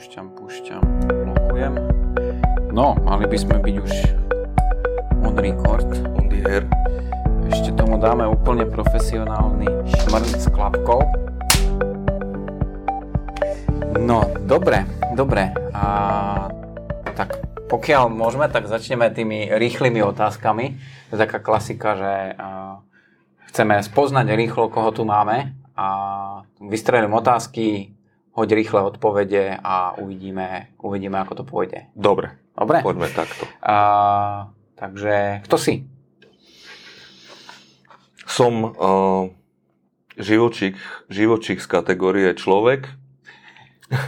Púšťam, púšťam, blokujem. No, mali by sme byť už on record. On the air. Ešte tomu dáme úplne profesionálny šmrnc s klapkou. No, dobre, dobre. A tak pokiaľ môžeme, tak začneme tými rýchlymi otázkami. To je taká klasika, že a, chceme spoznať rýchlo, koho tu máme a vystrelím otázky, hoď rýchle odpovede a uvidíme, uvidíme, ako to pôjde. Dobre. Dobre? Poďme takto. A, takže, kto si? Som uh, živočík, živočík z kategórie človek, uh,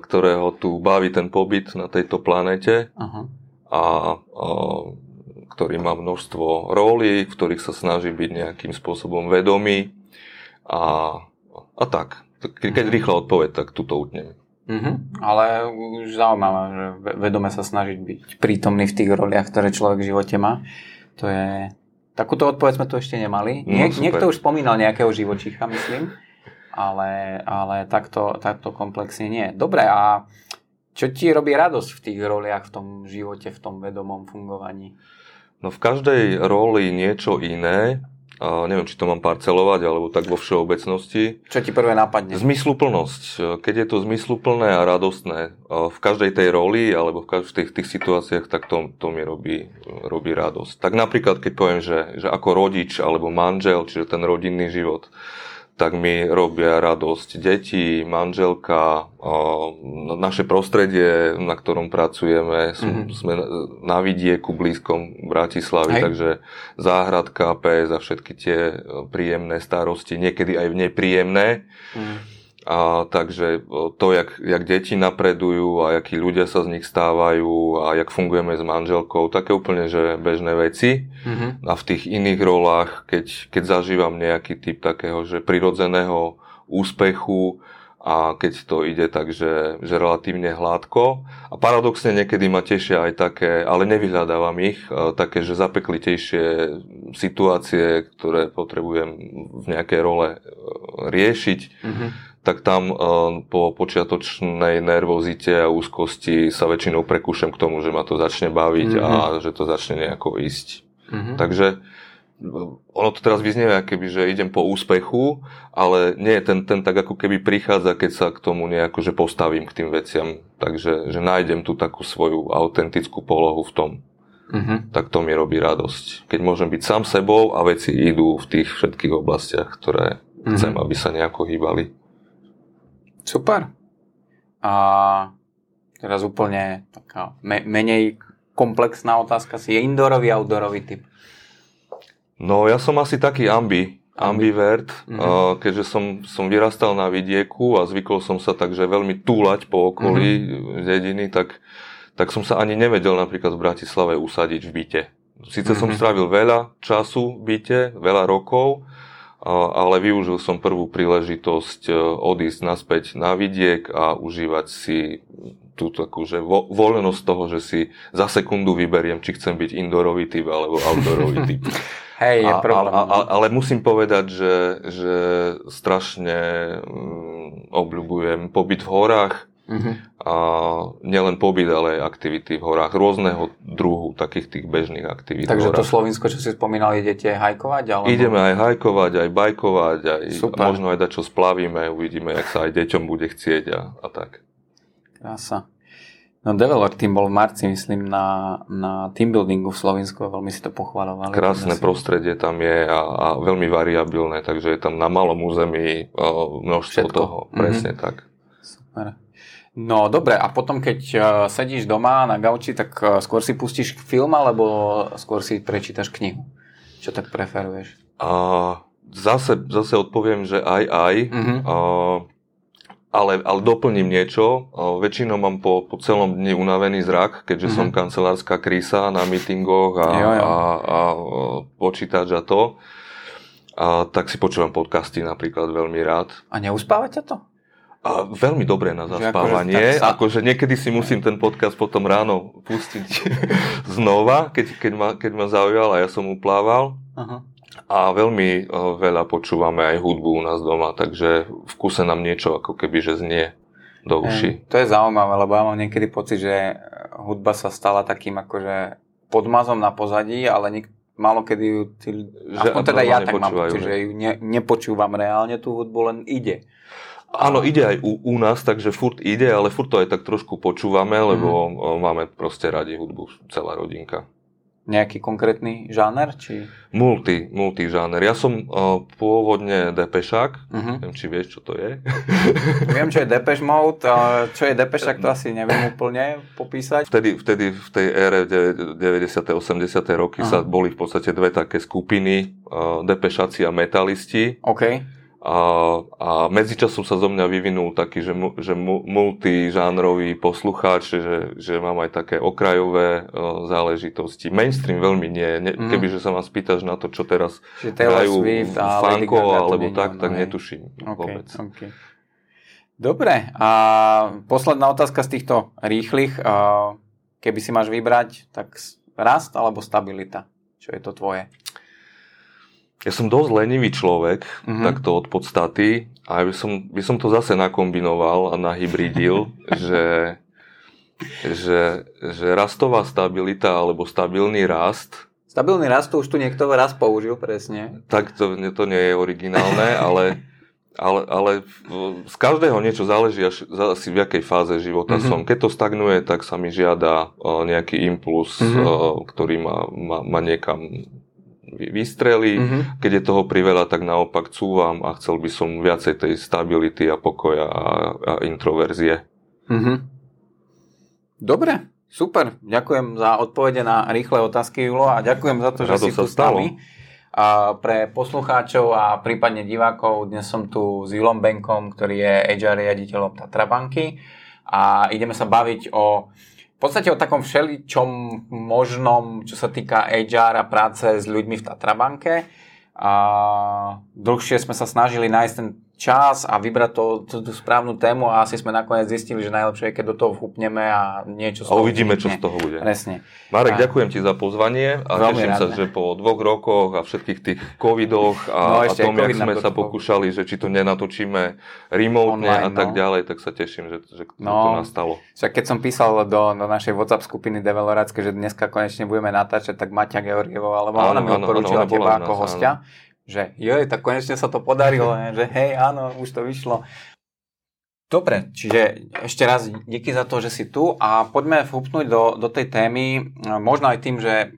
ktorého tu baví ten pobyt na tejto planete Aha. a uh, ktorý má množstvo rólí, v ktorých sa snaží byť nejakým spôsobom vedomý a, a tak. Ke- Keď rýchla odpoveď, tak tuto utnem. Mhm. Ale už zaujímavé, že ve- vedome sa snažiť byť prítomný v tých roliach, ktoré človek v živote má. To je... Takúto odpoveď sme tu ešte nemali. No, Nie, super. niekto už spomínal nejakého živočícha, myslím. Ale, ale takto, takto komplexne nie. Dobre, a čo ti robí radosť v tých roliach, v tom živote, v tom vedomom fungovaní? No v každej roli niečo iné. A neviem, či to mám parcelovať, alebo tak vo všeobecnosti. Čo ti prvé napadne? Zmysluplnosť. Keď je to zmysluplné a radostné v každej tej roli alebo v každých tých situáciách, tak to, to mi robí, robí radosť. Tak napríklad, keď poviem, že, že ako rodič alebo manžel, čiže ten rodinný život, tak mi robia radosť deti, manželka, o, naše prostredie, na ktorom pracujeme. Som, Mhm. Sme na vidieku blízkom Bratislavy, Hej. takže záhradka, PS a všetky tie e, príjemné starosti, niekedy aj nepríjemné. Mm. A, takže to, jak, jak deti napredujú a akí ľudia sa z nich stávajú a jak fungujeme s manželkou, také úplne, že bežné veci. Mhm. A v tých iných rolách, keď, keď zažívam nejaký typ takého, že prirodzeného úspechu a keď to ide tak, že, že relatívne hladko. A paradoxne niekedy ma tešia aj také, ale nevyhľadávam ich, e, také, že zapeklitejšie situácie, ktoré potrebujem v nejakej role e, riešiť Mhm. Tak tam eh, po počiatočnej nervozite a úzkosti sa väčšinou prekúšam k tomu, že ma to začne baviť Mhm. a že to začne nejako ísť. Mhm. Takže eh, ono to teraz vyznieva, keby, že idem po úspechu, ale nie, ten, ten tak ako keby prichádza, keď sa k tomu nejako, že postavím k tým veciam. Takže že nájdem tu takú svoju autentickú polohu v tom. Mhm. Tak to mi robí radosť. Keď môžem byť sám sebou a veci idú v tých všetkých oblastiach, ktoré Mhm. chcem, aby sa nejako hýbali. Super. A teraz úplne taká me- menej komplexná otázka si je indoorový, outdoorový typ. No ja som asi taký ambi, Ambi. ambivert, Mhm. uh, keďže som, som vyrastal na vidieku a zvykol som sa takže veľmi túlať po okolí Mhm. dediny, tak, tak som sa ani nevedel napríklad v Bratislave usadiť v byte. Sice som Mhm. strávil veľa času v byte, veľa rokov, ale využil som prvú príležitosť e, odísť naspäť na vidiek a užívať si tú takú, že vo, voľnosť toho, že si za sekundu vyberiem, či chcem byť indoorový typ alebo outdoorový typ. Hej, je A- problém. a- a- ale musím povedať, že, že strašne mm, obľúbujem pobyt v horách. Mhm. A nielen pobyt, ale aj aktivity v horách. Rôzneho druhu takých tých bežných aktivít Takže to. Slovinsko, čo si spomínal, idete hajkovať? Alebo... Ideme aj hajkovať, aj bajkovať, aj Super. možno aj čo splavíme, uvidíme, jak sa aj deťom bude chcieť a, a tak. Krása. No Developer Team bol v marci, myslím, na, na teambuildingu v Slovensku a veľmi si to pochvalovali. Krásne si- prostredie tam je a, a veľmi variabilné, takže je tam na malom území a, množstvo Všetko. toho. Presne tak. Super. No dobre, a potom keď uh, sedíš doma na gauči, tak uh, skôr si pustíš film, alebo skôr si prečítaš knihu? Čo tak preferuješ? A zase, zase odpoviem, že aj aj. Mhm. A, ale, ale doplním niečo. Väčšinou mám po, po celom dni unavený zrak, keďže Mhm. som kancelárska krysa na meetingoch a, Jo, jo. a, a počítač a to. A tak si počúvam podcasty napríklad veľmi rád. A neuspáva ťa to? A veľmi dobré na Že akože zaspávanie. sa- Akože niekedy si musím ten podcast potom ráno pustiť znova, keď, keď, ma, keď ma zaujal a ja som uplával. Aha. A veľmi eh, veľa počúvame aj hudbu u nás doma, takže v kuse nám niečo ako keby, že znie. do uši. To je zaujímavé, lebo ja mám niekedy pocit, že hudba sa stala takým akože podmazom na pozadí, ale nik, málo kedy ju, tí, že aspoň teda ja tak mám pocit, že ju ne, nepočúvam reálne tú hudbu, len ide. Áno, ide aj u, u nás, takže furt ide, ale furt to aj tak trošku počúvame, lebo mm. máme proste radi hudbu, celá rodinka. Nejaký konkrétny žáner? Či... Multi, multi žáner. Ja som uh, pôvodne depešák, uh-huh. neviem, či vieš, čo to je. Viem, čo je Depeche Mode, a čo je Depešák, to asi neviem úplne popísať. Vtedy, vtedy v tej ére 90. 80. roky uh-huh. sa boli v podstate dve také skupiny, uh, Depešáci a metalisti. Okay a, a medzičasom sa zo mňa vyvinul taký, že, že multižánrový poslucháč, že, že mám aj také okrajové uh, záležitosti. Mainstream veľmi nie. Ne, mm. Kebyže sa ma spýtaš na to, čo teraz hrajú Funko alebo tak, tak netuším okay, vôbec. Okay. Dobre, a posledná otázka z týchto rýchlych. Keby si máš vybrať, tak rast alebo stabilita? Čo je to tvoje? Ja som dosť lenivý človek, mm-hmm. takto od podstaty, a by som, by som to zase nakombinoval a nahybridil, že, že, že rastová stabilita alebo stabilný rast. Stabilný rast to už tu niekto raz použil, presne. Tak to, to nie je originálne, ale, ale, ale z každého niečo záleží až asi v jakej fáze života mm-hmm. som. Keď to stagnuje, tak sa mi žiada nejaký impuls, mm-hmm. ktorý ma, ma, ma niekam vystrelí. Mm-hmm. Keď je toho priveľa, tak naopak cúvam a chcel by som viacej tej stability a pokoja a, a introverzie. Mm-hmm. Dobre, super. Ďakujem za odpovede na rýchle otázky, Julo, a ďakujem za to, že Rado si tu s nami. A pre poslucháčov a prípadne divákov, dnes som tu s Julom Benkom, ktorý je HR riaditeľom Tatrabanky a ideme sa baviť o podstate o takom všeličom možnom, čo sa týka HR a práce s ľuďmi v Tatrabanke. A dlhšie sme sa snažili nájsť ten čas a vybrať to, tú, tú správnu tému a asi sme nakoniec zistili, že najlepšie je, keď do toho vhupneme a niečo z toho A uvidíme, čo z toho bude. Presne. Marek, a... ďakujem ti za pozvanie a teším sa, že po dvoch rokoch a všetkých tých covidoch a, no, a tom, jak sme sa pokúšali, že či to nenatočíme remotne Online, a tak no. ďalej, tak sa teším, že, že no, to nastalo. Však keď som písal do, do našej WhatsApp skupiny Develorácké, že dneska konečne budeme natáčať, tak Maťa Georgievová, alebo ona mi odporúčila teba ako hostia. Áno že joj, tak konečne sa to podarilo, že hej, áno, už to vyšlo. Dobre, čiže ešte raz díky za to, že si tu a poďme vhupnúť do, do tej témy, možno aj tým, že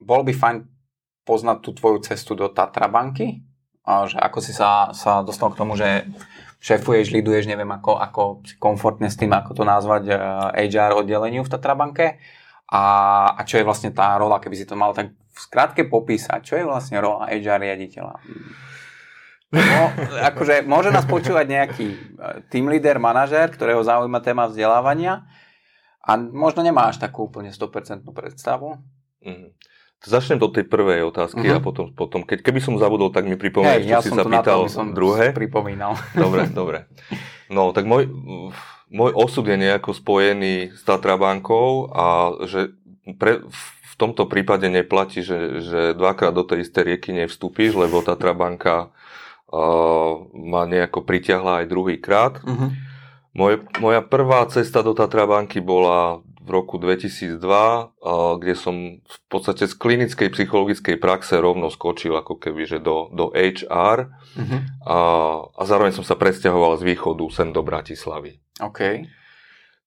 bol by fajn poznať tú tvoju cestu do Tatrabanky, a že ako si sa, sa dostal k tomu, že šéfuješ, liduješ, neviem ako, ako si komfortne s tým, ako to nazvať HR oddeleniu v Tatrabanke a, a čo je vlastne tá rola, keby si to mal tak v skratke popísať, čo je vlastne rola HR riaditeľa. No, akože môže nás počúvať nejaký e, team leader, manažer, ktorého zaujíma téma vzdelávania a možno nemá až takú úplne 100% predstavu. Mm-hmm. Začnem do tej prvej otázky mm-hmm. a potom, potom keď, keby som zabudol, tak mi pripomenieš, hey, ja čo si sa pýtal som druhé. pripomínal. Dobre, dobre. No, tak môj, môj osud je nejako spojený s Tatrabankou a že pre, v tomto prípade neplatí, že, že dvakrát do tej istej rieky nevstúpiš, lebo Tatra banka uh, ma nejako pritiahla aj druhý krát. Uh-huh. Moje, moja prvá cesta do Tatra banky bola v roku 2002, uh, kde som v podstate z klinickej psychologickej praxe rovno skočil ako keby že do, do HR uh-huh. Mhm. a, a zároveň som sa presťahoval z východu sem do Bratislavy. Okay.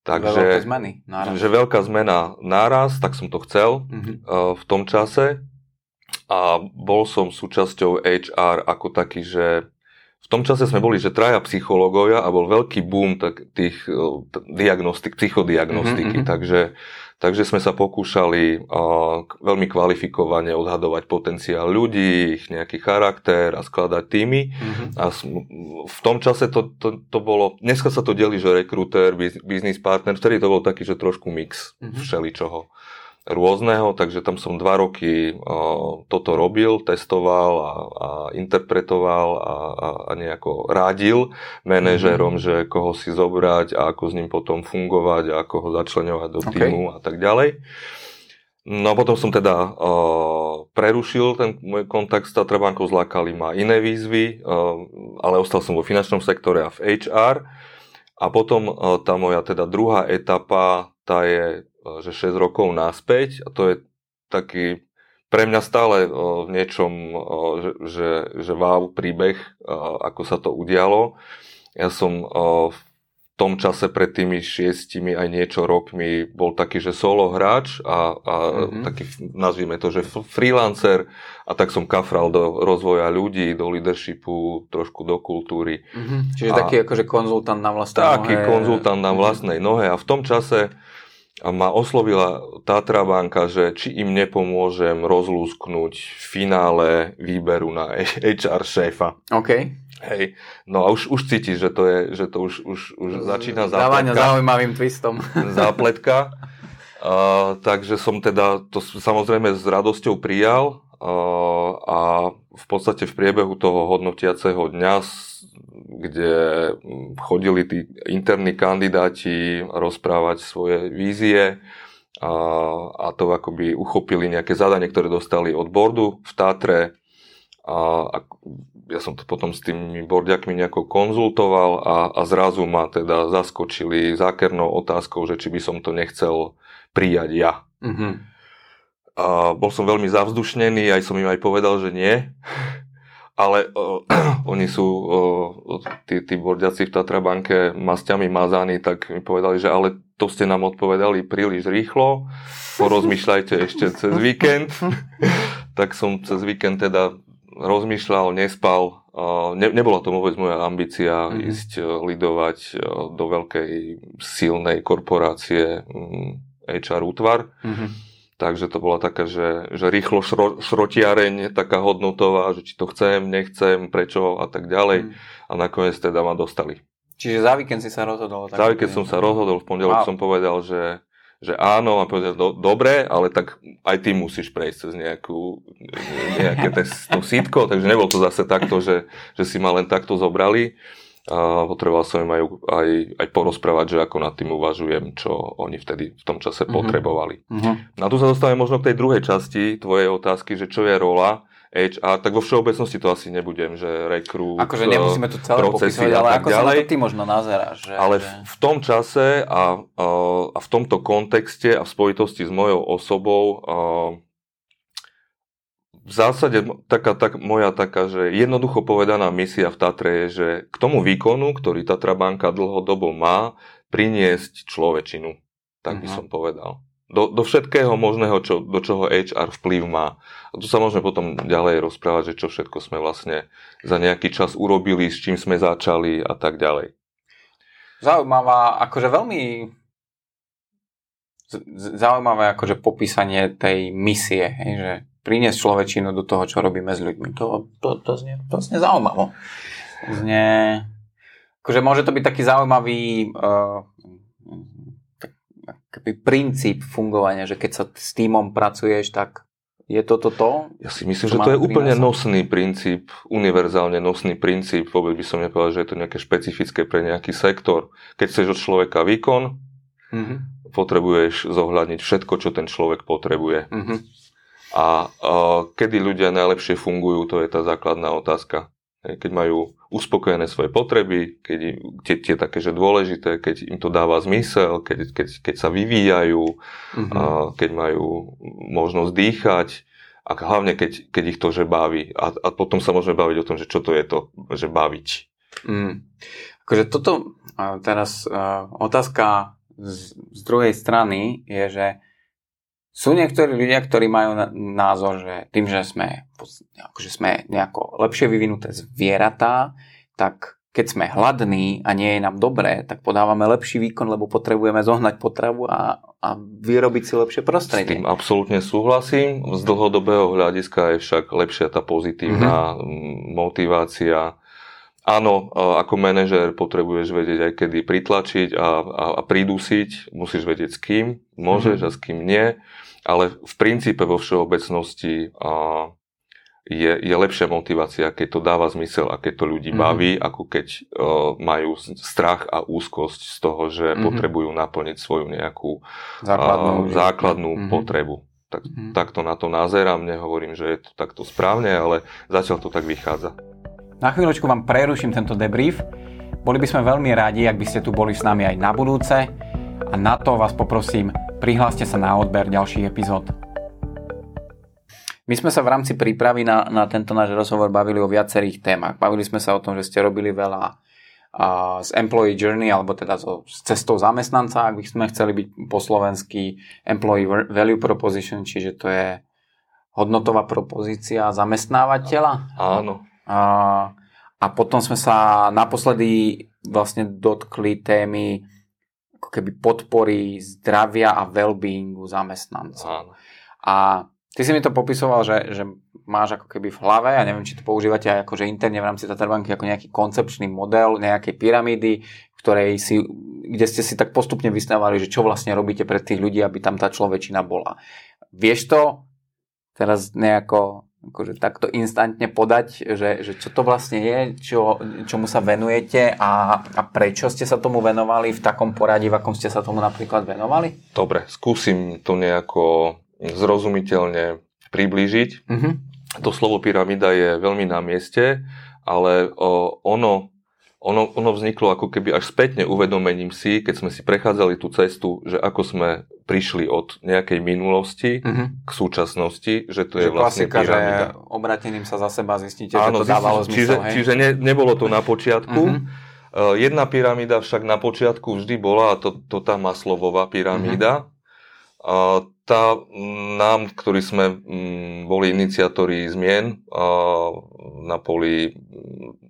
Takže, veľké zmeny náraz. Že veľká zmena náraz, tak som to chcel mm-hmm. uh, v tom čase. A bol som súčasťou HR ako taký, že v tom čase sme boli, že traja psychológovia a bol veľký boom tak, tých uh, diagnostik, psychodiagnostiky. Mm-hmm. Takže Takže sme sa pokúšali uh, veľmi kvalifikovane odhadovať potenciál ľudí, ich nejaký charakter a skladať týmy. Mm-hmm. A v tom čase to, to, to bolo, dneska sa to delí, že rekruter, business partner, vtedy to bol taký, že trošku mix mm-hmm. všeličoho rôzneho, takže tam som dva roky uh, toto robil, testoval a, a interpretoval a, a, a nejako rádil manažérom, mm-hmm. že koho si zobrať a ako s ním potom fungovať a ako ho začlenovať do okay. týmu a tak ďalej. No potom som teda uh, prerušil ten môj kontakt s Tatrabankou, zlákali ma iné výzvy, uh, ale ostal som vo finančnom sektore a v HR A potom tá moja teda druhá etapa, tá je, že 6 rokov naspäť a to je taký pre mňa stále v niečom, že, že, že wow príbeh, ako sa to udialo. Ja som v tom čase pred tými šiestimi aj niečo rokmi bol taký, že solo hráč a, a mm-hmm. taký, nazvime to, že freelancer a tak som kafral do rozvoja ľudí, do leadershipu, trošku do kultúry. Mm-hmm. Čiže a, taký akože konzultant na vlastnej taký nohe. Taký konzultant na mhm. vlastnej nohe a v tom čase ma oslovila Tatra banka, že či im nepomôžem rozlúsknuť v finále výberu na HR šéfa. OK. Hej, no a už, už cítiš, že to, je, že to už, už, už začína zápletka. zaujímavým twistom. zápletka. Uh, takže som teda to samozrejme s radosťou prijal uh, a v podstate v priebehu toho hodnotiaceho dňa kde mm, chodili tí interní kandidáti rozprávať svoje vízie a, a to akoby uchopili nejaké zadanie, ktoré dostali od bordu v Tátre a, a ja som to potom s tými bordiakmi nejako konzultoval a, a zrazu ma teda zaskočili zákernou otázkou, že či by som to nechcel prijať ja. Mm-hmm. A bol som veľmi zavzdušnený, aj som im aj povedal, že nie ale uh, oni sú, uh, tí, tí bordiaci v Tatrabanke masťami mazaní, tak mi povedali, že ale to ste nám odpovedali príliš rýchlo, porozmýšľajte ešte cez víkend. tak som cez víkend teda rozmýšľal, nespal. Uh, ne, nebola to vôbec moja ambícia mm-hmm. ísť uh, lidovať uh, do veľkej silnej korporácie um, mm, HR útvar. Mm-hmm Takže to bola taká, že, že rýchlo šro, šrotiareň, taká hodnotová, že či to chcem, nechcem, prečo a tak ďalej. Mm. A nakoniec teda ma dostali. Čiže za víkend si sa rozhodol? Tak za víkend som sa rozhodol, v pondelok wow. som povedal, že, že áno a povedal, do, dobre, ale tak aj ty musíš prejsť cez nejakú, nejaké to sítko, takže nebol to zase takto, že, že si ma len takto zobrali a potreboval som im aj, aj, aj porozprávať, že ako nad tým uvažujem, čo oni vtedy v tom čase mm-hmm. potrebovali. Mm-hmm. Na tu sa dostávame možno k tej druhej časti tvojej otázky, že čo je rola HR, tak vo všeobecnosti to asi nebudem, že rekrút, Akože nemusíme to celé popisovať, ale ako ďalej. sa na to ty možno nazeráš. Že, ale že... v tom čase a, a, v tomto kontexte a v spojitosti s mojou osobou v zásade taká, tak, moja taká, že jednoducho povedaná misia v Tatre je, že k tomu výkonu, ktorý Tatra banka dlhodobo má, priniesť človečinu. Tak by uh-huh. som povedal. Do, do všetkého možného, čo, do čoho HR vplyv má. A tu sa môžeme potom ďalej rozprávať, že čo všetko sme vlastne za nejaký čas urobili, s čím sme začali a tak ďalej. Zaujímavá, akože veľmi zaujímavé akože popísanie tej misie, hej, že priniesť človečinu do toho, čo robíme s ľuďmi. To, to, to, znie, to znie zaujímavo. Znie, akože môže to byť taký zaujímavý uh, taký princíp fungovania, že keď sa s týmom pracuješ, tak je to toto? Ja si myslím, že to je úplne nosný princíp, univerzálne nosný princíp. Vôbec by som nepovedal, že je to nejaké špecifické pre nejaký sektor. Keď chceš od človeka výkon, mm-hmm. potrebuješ zohľadniť všetko, čo ten človek potrebuje. Mm-hmm. A uh, kedy ľudia najlepšie fungujú, to je tá základná otázka. Keď majú uspokojené svoje potreby, keď tie, tie také, že dôležité, keď im to dáva zmysel, keď, keď, keď sa vyvíjajú, mm-hmm. uh, keď majú možnosť dýchať a hlavne keď, keď ich to že baví. A, a potom sa môžeme baviť o tom, že čo to je to, že baviť. Mm. Akože toto teraz otázka z, z druhej strany je, že sú niektorí ľudia, ktorí majú názor, že tým, že sme, akože sme nejako lepšie vyvinuté zvieratá, tak keď sme hladní a nie je nám dobré, tak podávame lepší výkon, lebo potrebujeme zohnať potravu a, a vyrobiť si lepšie prostredie. S tým absolútne súhlasím. Z dlhodobého hľadiska je však lepšia tá pozitívna mm-hmm. motivácia. Áno, ako manažer potrebuješ vedieť aj kedy pritlačiť a, a, a pridusiť. Musíš vedieť s kým môžeš mm-hmm. a s kým nie ale v princípe vo všeobecnosti a, je, je lepšia motivácia, keď to dáva zmysel a keď to ľudí mm-hmm. baví, ako keď uh, majú strach a úzkosť z toho, že mm-hmm. potrebujú naplniť svoju nejakú základnú, uh, základnú mm-hmm. potrebu. Tak, mm-hmm. Takto na to nazerám, nehovorím, že je to takto správne, ale zatiaľ to tak vychádza. Na chvíľočku vám preruším tento debrief. Boli by sme veľmi radi, ak by ste tu boli s nami aj na budúce a na to vás poprosím, prihláste sa na odber ďalších epizód. My sme sa v rámci prípravy na, na tento náš rozhovor bavili o viacerých témach. Bavili sme sa o tom, že ste robili veľa a z employee journey, alebo teda so, s cestou zamestnanca, ak by sme chceli byť po slovensky employee value proposition, čiže to je hodnotová propozícia zamestnávateľa. Áno. A, a potom sme sa naposledy vlastne dotkli témy ako keby podpory zdravia a well-beingu zamestnanca. Áno. A ty si mi to popisoval, že, že máš ako keby v hlave, ja neviem, či to používate aj akože interne v rámci Tatarbanky ako nejaký koncepčný model nejakej pyramídy, ktorej si, kde ste si tak postupne vystávali, že čo vlastne robíte pre tých ľudí, aby tam tá človečina bola. Vieš to teraz nejako akože takto instantne podať, že, že čo to vlastne je, čo, čomu sa venujete a, a prečo ste sa tomu venovali v takom poradí, v akom ste sa tomu napríklad venovali? Dobre, skúsim to nejako zrozumiteľne priblížiť. Mhm to slovo pyramída je veľmi na mieste, ale ono, ono, ono vzniklo ako keby až spätne uvedomením si, keď sme si prechádzali tú cestu, že ako sme prišli od nejakej minulosti mm-hmm. k súčasnosti, že to že je vlastne klasika, pyramída. že obratením sa za seba zistíte, Áno, že to dávalo zmysel. čiže, hej? čiže ne, nebolo to na počiatku. Mhm. Uh, Jedna pyramída však na počiatku vždy bola, a to, to tá maslovová pyramída. A tá nám, ktorí sme boli iniciatóri zmien na poli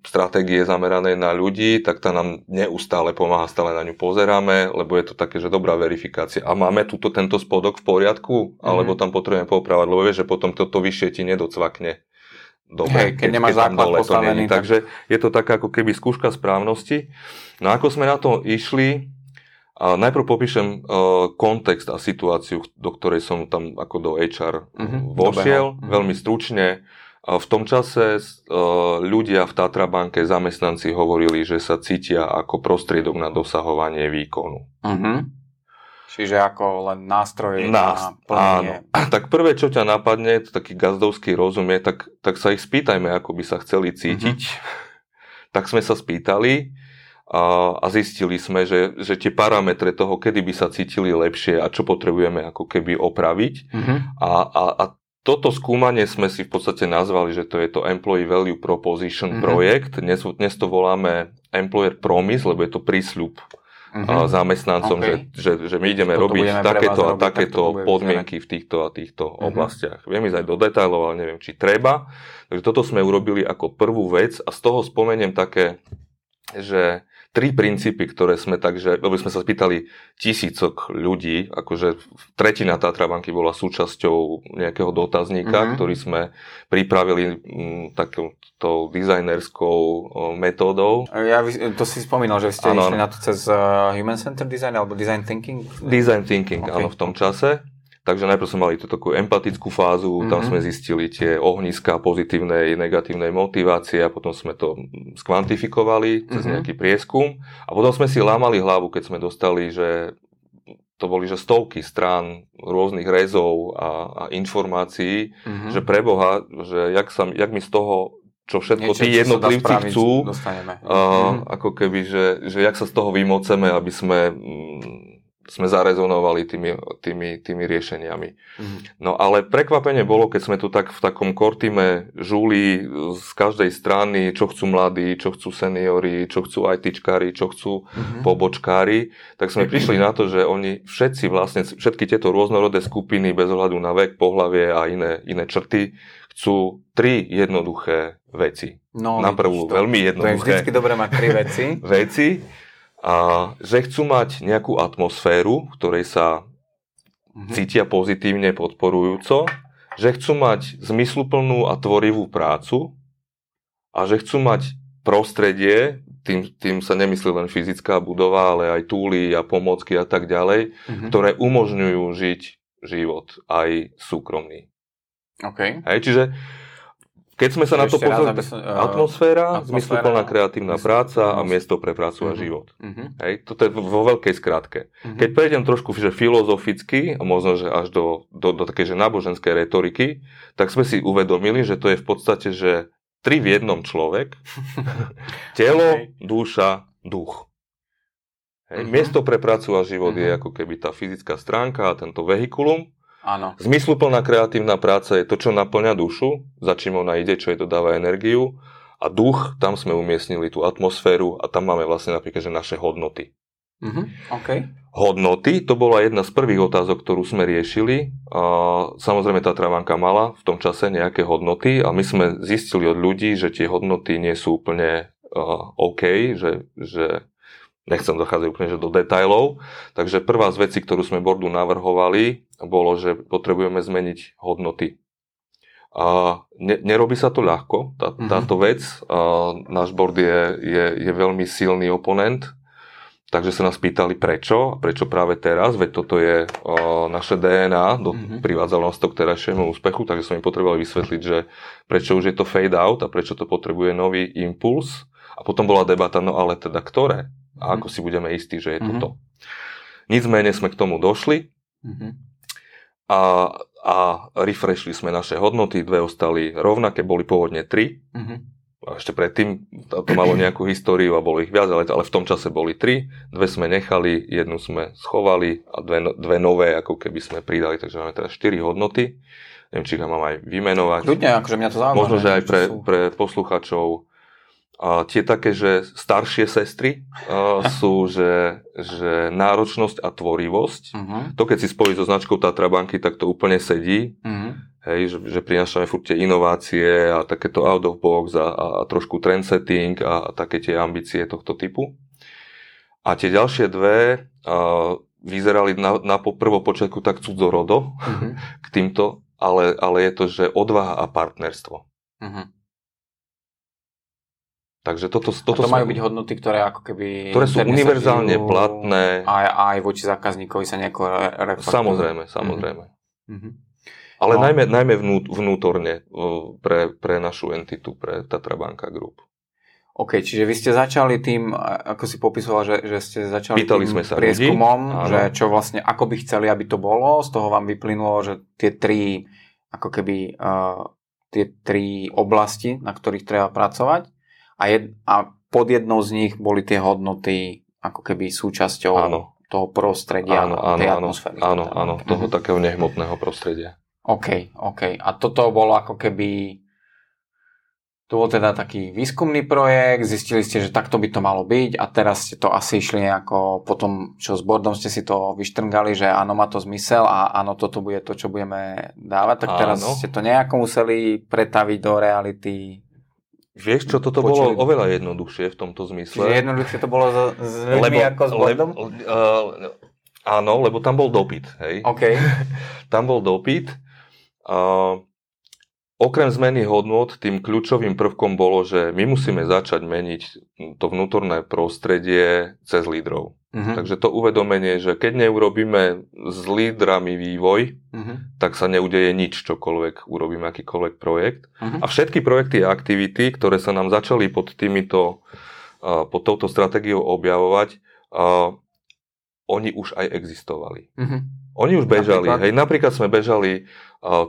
stratégie zameranej na ľudí, tak tá nám neustále pomáha, stále na ňu pozeráme, lebo je to také, že dobrá verifikácia. A máme túto tento spodok v poriadku, alebo tam potrebujeme popravať, lebo vieš, že potom toto vyššie ti nedocvakne. Dobre, Hej, keď nemáš základ dole to postavený, není. tak- Takže je to taká ako keby skúška správnosti. No ako sme na to išli, a najprv popíšem uh, kontext a situáciu, do ktorej som tam ako do HR Mhm, vošiel. Mhm. veľmi stručne. A v tom čase uh, ľudia v Tatra banke, zamestnanci hovorili, že sa cítia ako prostriedok na dosahovanie výkonu. Mhm. Čiže ako len nástroj Nás, na plnenie. áno. Tak prvé, čo ťa napadne, to taký gazdovský rozum je, tak, tak sa ich spýtajme, ako by sa chceli cítiť. tak sme sa spýtali a, a zistili sme, že, že tie parametre toho, kedy by sa cítili lepšie a čo potrebujeme ako keby opraviť. Mhm. A, a, a toto skúmanie sme si v podstate nazvali, že to je to Employee Value Proposition Mhm. projekt. Dnes, dnes to voláme Employer Promise, lebo je to prísľub Mhm. a zamestnancom, OK. že, že, že my ideme Toto robiť takéto a takéto bude podmienky v týchto a týchto Mhm. oblastiach. Viem ísť aj do detailov, ale neviem, či treba. Takže toto sme urobili ako prvú vec a z toho spomeniem také, že tri princípy, ktoré sme takže, lebo sme sa spýtali tisícok ľudí, akože tretina Tatra banky bola súčasťou nejakého dotazníka, Mhm. ktorý sme pripravili m, takouto dizajnerskou metódou. Ja, to si spomínal, že ste Áno, išli na to cez uh, Human Centered Design alebo Design Thinking? Design thinking, OK. okay. áno, v tom čase. Takže najprv sme mali tú takú empatickú fázu, mm-hmm. tam Mhm. sme zistili tie ohniska pozitívnej, negatívnej motivácie a potom sme to mm, skvantifikovali cez Mhm. nejaký prieskum a potom sme si lámali hlavu, keď sme dostali, že to boli že stovky strán rôznych rezov a, a informácií, Mhm. že preboha, že jak, sa, jak mi z toho, čo všetko Niečo, tí jednotlivci spraviť, chcú, Dostaneme. a, Mhm. ako keby, že, že jak sa z toho vymoceme, aby sme, mm, sme zarezonovali tými, tými, tými riešeniami. Mhm. No ale prekvapenie bolo, keď sme tu tak v takom kortime žuli z každej strany, čo chcú mladí, čo chcú seniori, čo chcú ITčkári, čo chcú Mhm. pobočkári, tak sme prišli na to, že oni všetci vlastne, všetky tieto rôznorodé skupiny bez ohľadu na vek, pohlavie a iné, iné črty chcú tri jednoduché veci. No, Na prvú veľmi To je jednoduché vždycky dobré mať tri veci. veci a že chcú mať nejakú atmosféru, v ktorej sa Mhm. cítia pozitívne, podporujúco, že chcú mať zmysluplnú a tvorivú prácu a že chcú mať prostredie, tým, tým sa nemyslí len fyzická budova, ale aj túly a pomocky a tak ďalej, Mhm. ktoré umožňujú žiť život aj súkromný. OK. Hej, čiže keď sme sa na to Ešte raz, pozreli, som, uh, atmosféra, atmosféra, zmysluplná kreatívna práca a miesto pre prácu a Mhm. život. Mhm. Hej, toto je vo veľkej skratke. Mhm. Keď prejdem trošku že filozoficky, a možno že až do, do, do takej že náboženskej retoriky, tak sme si uvedomili, že to je v podstate, že tri v jednom človek, telo, OK. duša duch. Hej. Mhm. Miesto pre prácu a život je Mhm. ako keby tá fyzická stránka a tento vehikulum. Áno. Zmysluplná kreatívna práca je to, čo naplňa dušu, za čím ona ide, čo jej dodáva energiu. A duch, tam sme umiestnili tú atmosféru a tam máme vlastne napríklad, že naše hodnoty. Mhm. OK. Hodnoty, to bola jedna z prvých otázok, ktorú sme riešili. A samozrejme tá travanka mala v tom čase nejaké hodnoty a my sme zistili od ľudí, že tie hodnoty nie sú úplne uh, OK, že, že nechcem dochádzať úplne že do detajlov. Takže prvá z vecí, ktorú sme bordu navrhovali, bolo, že potrebujeme zmeniť hodnoty. A ne, nerobí sa to ľahko, tá, Mhm. táto vec. A náš board je, je, je veľmi silný oponent, takže sa nás pýtali prečo, a prečo práve teraz, veď toto je o, naše DNA, do, Mhm. privádzalo nás to k terajšiemu úspechu, takže sme im potrebovali vysvetliť, že prečo už je to fade out a prečo to potrebuje nový impuls. A potom bola debata, no ale teda ktoré? A ako si budeme istí, že je to Mhm. to. Nicméne sme k tomu došli Mhm. a, a refreshli sme naše hodnoty, dve ostali rovnaké, boli pôvodne tri. Mhm. A ešte predtým to malo nejakú históriu a bolo ich viac, ale, ale v tom čase boli tri. Dve sme nechali, jednu sme schovali a dve, no- dve nové ako keby sme pridali, takže máme teraz štyri hodnoty. Neviem, či ich mám aj vymenovať. Kľudne, akože mňa to zaujíma. Možno, že aj pre, pre posluchačov. Tie také, že staršie sestry a, sú, že, že náročnosť a tvorivosť. Mhm. To, keď si spojí so značkou Tatra banky, tak to úplne sedí. Mhm. Hej, že, že prinášame furt tie inovácie a takéto out of box a, a, a trošku trendsetting a, a také tie ambície tohto typu. A tie ďalšie dve a, vyzerali na, na po- prvopočiatku tak cudzorodo Mhm. k týmto, ale, ale je to, že odvaha a partnerstvo. Mhm. Takže toto, A toto to majú byť hodnoty, ktoré ako keby... Ktoré sú univerzálne žijú platné. A, a aj voči zákazníkovi sa nejako re- reflektujú. Samozrejme, samozrejme. Mhm. Ale No. najmä, najmä vnú, vnútorne pre, pre našu entitu, pre Tatra Banka Group. OK, čiže vy ste začali tým, a- ako si popisoval, že, že ste začali Pýtali tým sme sa prieskumom, ľudí, že čo vlastne, ako by chceli, aby to bolo, z toho vám vyplynulo, že tie tri, ako keby, uh, tie tri oblasti, na ktorých treba pracovať a, jed, a pod jednou z nich boli tie hodnoty ako keby súčasťou Áno. toho prostredia, Áno, áno, tej atmosféry. áno, áno, toho Mhm. takého nehmotného prostredia. OK, OK. A toto bolo ako keby... To bol teda taký výskumný projekt, zistili ste, že takto by to malo byť a teraz ste to asi išli nejako, potom čo s bordom ste si to vyštrngali, že áno, má to zmysel a áno, toto bude to, čo budeme dávať, tak teraz Áno. ste to nejako museli pretaviť do reality. Vieš čo, toto Počuli- bolo oveľa jednoduchšie v tomto zmysle. Čiže jednoduché to bolo s, s ľuďmi ako s bordom? lebo, uh, áno, lebo tam bol dopyt, hej. OK. Tam bol dopyt. Uh, okrem zmeny hodnot, tým kľúčovým prvkom bolo, že my musíme začať meniť to vnútorné prostredie cez lídrov. Mhm. Takže to uvedomenie, že keď neurobíme s lídrami vývoj, Mhm. tak sa neudeje nič, čokoľvek urobíme, akýkoľvek projekt. Mhm. A všetky projekty a aktivity, ktoré sa nám začali pod týmito, uh, pod touto stratégiou objavovať, uh, oni už aj existovali. Mhm. Oni už bežali. Napríklad? Hej, napríklad sme bežali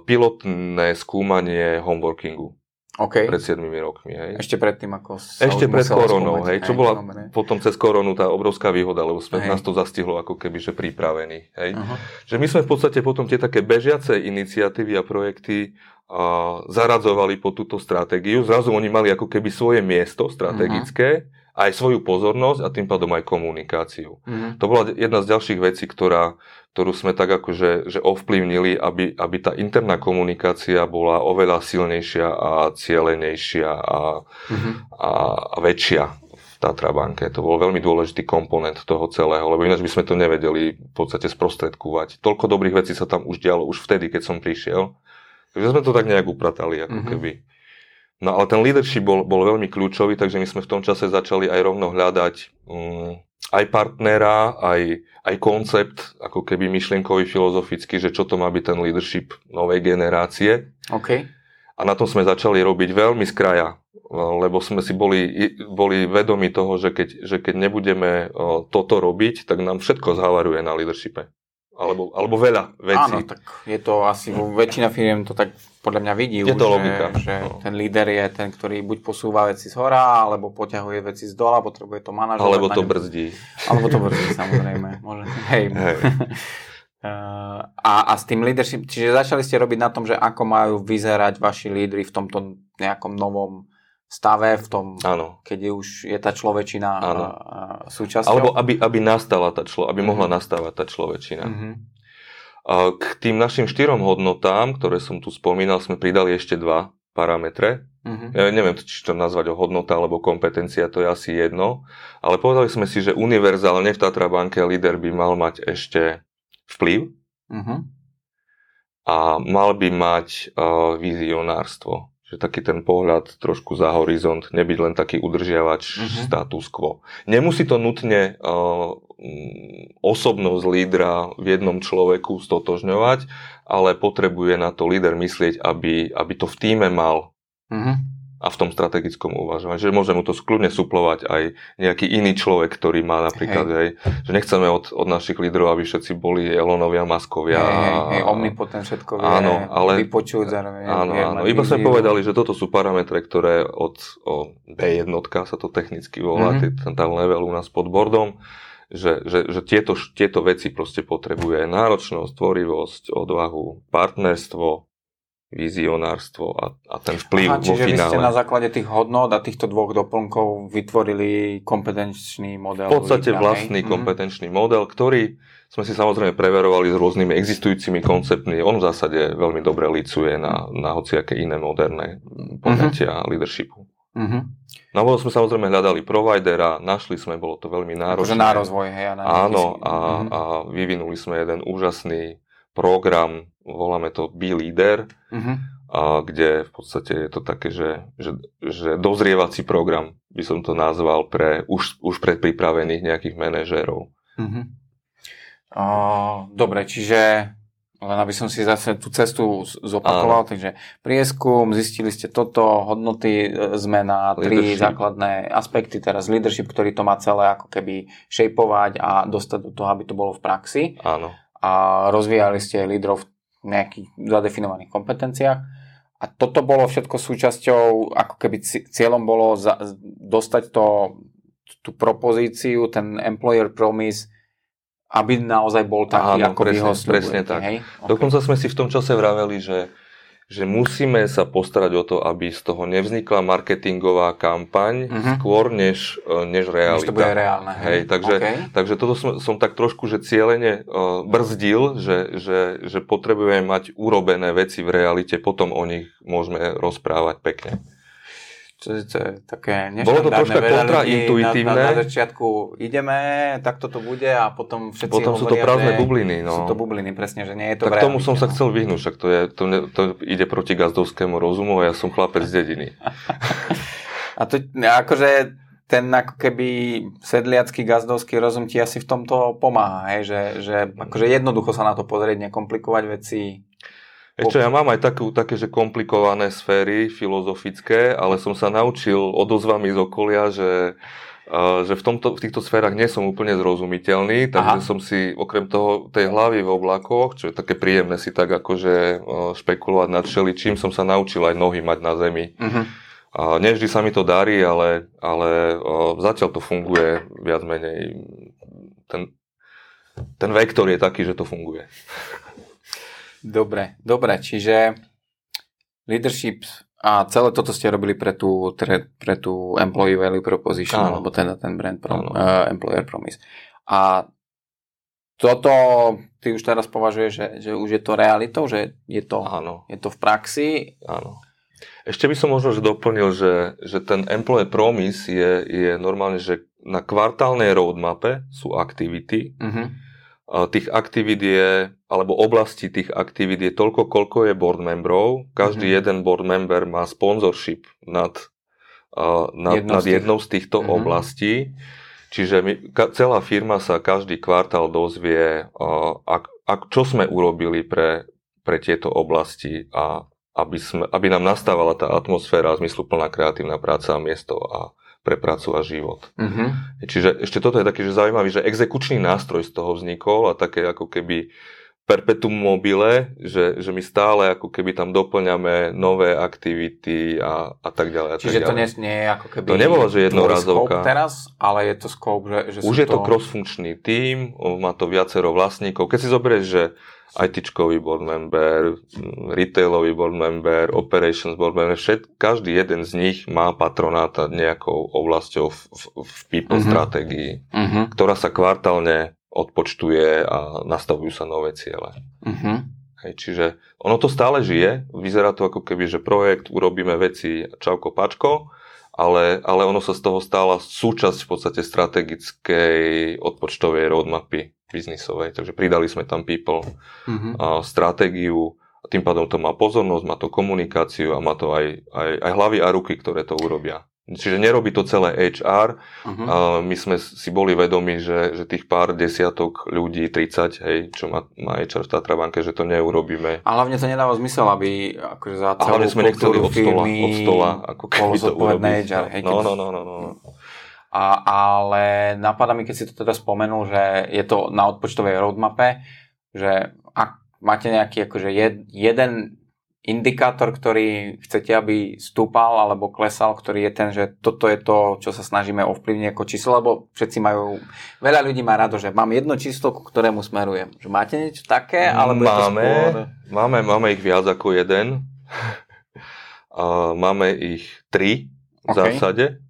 pilotné skúmanie homeworkingu OK. pred 7 rokmi. Hej. Ešte predtým, ako sa Ešte pred koronou, skúmať. hej, čo bola dobre. potom cez koronu tá obrovská výhoda, lebo sme, Hej. nás to zastihlo ako keby, že pripravení. Hej. Aha. Že my sme v podstate potom tie také bežiace iniciatívy a projekty a, zaradzovali po túto stratégiu. Zrazu oni mali ako keby svoje miesto strategické, aj svoju pozornosť a tým pádom aj komunikáciu. Mhm. To bola jedna z ďalších vecí, ktorá, ktorú sme tak akože že ovplyvnili, aby, aby tá interná komunikácia bola oveľa silnejšia a cielenejšia a, Mhm. a, a väčšia v Tatra banke. To bol veľmi dôležitý komponent toho celého, lebo ináč by sme to nevedeli v podstate sprostredkovať. Toľko dobrých vecí sa tam už dialo už vtedy, keď som prišiel. Takže sme to tak nejak upratali, ako Mhm. keby. No ale ten leadership bol, bol veľmi kľúčový, takže my sme v tom čase začali aj rovno hľadať um, aj partnera, aj, aj koncept, ako keby myšlienkový, filozofický, že čo to má byť ten leadership novej generácie. OK. A na tom sme začali robiť veľmi z kraja, lebo sme si boli, boli vedomi toho, že keď, že keď nebudeme o, toto robiť, tak nám všetko zhavaruje na leadershipe. alebo, alebo veľa vecí. Áno, tak je to asi, väčšina firiem to tak podľa mňa vidí Je už, to že, logika, že no. ten líder je ten, ktorý buď posúva veci z hora, alebo poťahuje veci z dola, potrebuje to manažovať. Alebo to ňom- brzdí. Alebo to brzdí, samozrejme. Môže. Hej. Hej. Uh, a, a s tým leadership, čiže začali ste robiť na tom, že ako majú vyzerať vaši lídry v tomto nejakom novom stave, v tom, Áno. keď už je tá človečina uh, uh, súčasťou. Alebo aby, aby nastala tá člo, aby mohla Mhm. nastávať tá človečina. Mhm. K tým našim štyrom hodnotám, ktoré som tu spomínal, sme pridali ešte dva parametre. Mhm. Ja neviem, či to nazvať o hodnota alebo kompetencia, to je asi jedno. Ale povedali sme si, že univerzálne v Tatra banke líder by mal mať ešte vplyv Mhm. a mal by mať uh, vizionárstvo. Že taký ten pohľad trošku za horizont, nebyť len taký udržiavač Mhm. status quo. Nemusí to nutne uh, mm, osobnosť lídra v jednom človeku stotožňovať, ale potrebuje na to líder myslieť, aby, aby to v týme mal Mhm. A v tom strategickom uvažovaní. Že môže mu to skľudne suplovať aj nejaký iný človek, ktorý má napríklad, hej. že nechceme od, od našich lídrov, aby všetci boli Elonovia, Maskovia. Hej, hej, hej, omnipotent všetko vie, Áno, ale- vypočuť zároveň. Áno, vie áno. Iba sme povedali, že toto sú parametre, ktoré od o, B1 sa to technicky volá, Mhm. mm-hmm. ten tam level u nás pod bordom, že, že, že tieto, tieto veci proste potrebuje náročnosť, tvorivosť, odvahu, partnerstvo, vizionárstvo a, a ten vplyv Aha, vo čiže finále. ste na základe tých hodnot a týchto dvoch doplnkov vytvorili kompetenčný model. v podstate lídra, vlastný hej? Mhm. kompetenčný model, ktorý sme si samozrejme preverovali s rôznymi existujúcimi konceptmi. On v zásade veľmi dobre licuje na, na hociaké iné moderné poňatia leadershipu. Mhm. Na úvod sme samozrejme hľadali providera, našli sme, bolo to veľmi náročné. Akože na rozvoj, hej. A na Áno, a, Mhm. a vyvinuli sme jeden úžasný program, voláme to Be Leader, Mhm. a kde v podstate je to také, že, že, že dozrievací program, by som to nazval, pre už, už predpripravených nejakých manažérov. Mhm. O, dobre, čiže len aby som si zase tú cestu zopakoval, takže prieskum, zistili ste toto, hodnoty e, zmena, tri základné aspekty, teraz leadership, ktorý to má celé ako keby šejpovať a dostať do toho, aby to bolo v praxi Áno. A rozvíjali ste lídrov v nejakých zadefinovaných kompetenciách. A toto bolo všetko súčasťou, ako keby ci- cieľom bolo za, dostať to, tú propozíciu, ten employer promise, aby naozaj bol taký, Áno, ako vy ho presne- presne tak. Hej? Okay. Dokonca sme si v tom čase vraveli, že, že musíme sa postarať o to, aby z toho nevznikla marketingová kampaň Mhm. skôr než, e, než Než realita. to bude reálne. Hej, takže, Okay. takže toto som, som tak trošku, že cieľene uh, brzdil, že, že, že potrebujeme mať urobené veci v realite, potom o nich môžeme rozprávať pekne. To, je- to je také Bolo to troška kontraintuitívne. Na, na, na začiatku ideme, takto to bude a potom všetci Potom sú to hovoria, prázdne že bubliny. Sú No. to bubliny, presne, že nie je to Tak tomu som sa no. chcel vyhnúť, však to, je, to, ne, to ide proti gazdovskému rozumu a ja som chlapec z dediny. A to akože ten ako keby sedliacký gazdovský rozum ti asi v tomto pomáha, hej? Že, že akože jednoducho sa na to pozrieť, nekomplikovať veci. Ešte ja mám aj takú, také, že komplikované sféry filozofické, ale som sa naučil odozvami z okolia, že, že v, tomto, v týchto sférach nie som úplne zrozumiteľný, takže Aha. som si okrem toho tej hlavy v oblakoch, čo je také príjemné si tak akože uh, špekulovať nad čím som sa naučil aj nohy mať na zemi. Uh-huh. A nevždy sa mi to darí, ale, ale uh, zatiaľ to funguje viac menej. Ten, ten vektor je taký, že to funguje. Dobre, dobre, čiže leadership a celé toto ste robili pre tú, pre tú employee value proposition, Áno. alebo teda ten brand prom, Áno. uh, employer promise. A toto ty už teraz považuješ, že, že už je to realitou, že je to, Áno. je to v praxi. Áno. Ešte by som možno že doplnil, že, že ten employee promise je, je normálne, že na kvartálnej roadmape sú aktivity. Uh-huh. Tých aktivít je, alebo oblasti tých aktivít je toľko, koľko je board memberov. Každý Mhm. jeden board member má sponsorship nad, a, nad, Jednou nad z tých- jednou z týchto Mhm. oblastí. Čiže my, ka, celá firma sa každý kvartál dozvie, a, ak, ak, čo sme urobili pre, pre tieto oblasti a aby, sme, aby nám nastávala tá atmosféra, zmysluplná kreatívna práca a miesto a, pre prácu a život. Uh-huh. Čiže ešte toto je taký, že zaujímavý, že exekučný nástroj z toho vznikol a také ako keby perpetuum mobile, že, že my stále ako keby tam doplňame nové aktivity a, a tak ďalej. A Čiže tak to ďalej. nie, nie je ako keby To nebolo, že scope teraz, ale je to scope, že, že Už je to cross-funkčný tím, má to viacero vlastníkov. Keď si zoberieš, že IT-čkový board member, retailový board member, operations board member, všet, každý jeden z nich má patronáta nejakou oblasťou v, v, v people Mhm. stratégii, Uh-huh. ktorá sa kvartálne odpočtuje a nastavujú sa nové ciele. Uh-huh. Hej, čiže ono to stále žije, vyzerá to ako keby, že projekt, urobíme veci čauko pačko, ale, ale ono sa z toho stála súčasť v podstate strategickej odpočtovej roadmapy biznisovej, takže pridali sme tam people, Uh-huh. a stratégiu, tým pádom to má pozornosť, má to komunikáciu a má to aj, aj, aj hlavy a ruky, ktoré to urobia. Čiže nerobí to celé HR, Uh-huh. a my sme si boli vedomi, že, že tých pár desiatok ľudí, 30, hej, čo má, má HR v Tatra banke, že to neurobíme. A hlavne to nedáva zmysel, aby akože za A celú hlavne sme nechceli od stola, od stola, ako keby to urobiť. HR, hej, No, keď- no, no, no, no. A, ale napadá mi, keď si to teda spomenul, že je to na odpočtovej roadmape, že ak máte nejaký akože jed, jeden indikátor, ktorý chcete, aby stúpal alebo klesal, ktorý je ten, že toto je to, čo sa snažíme ovplyvniť ako číslo, lebo všetci majú, veľa ľudí má rado, že mám jedno číslo, ku ktorému smerujem. Že máte niečo také? Alebo je to máme, skôr... máme, máme ich viac ako jeden. Máme ich tri v OK. zásade.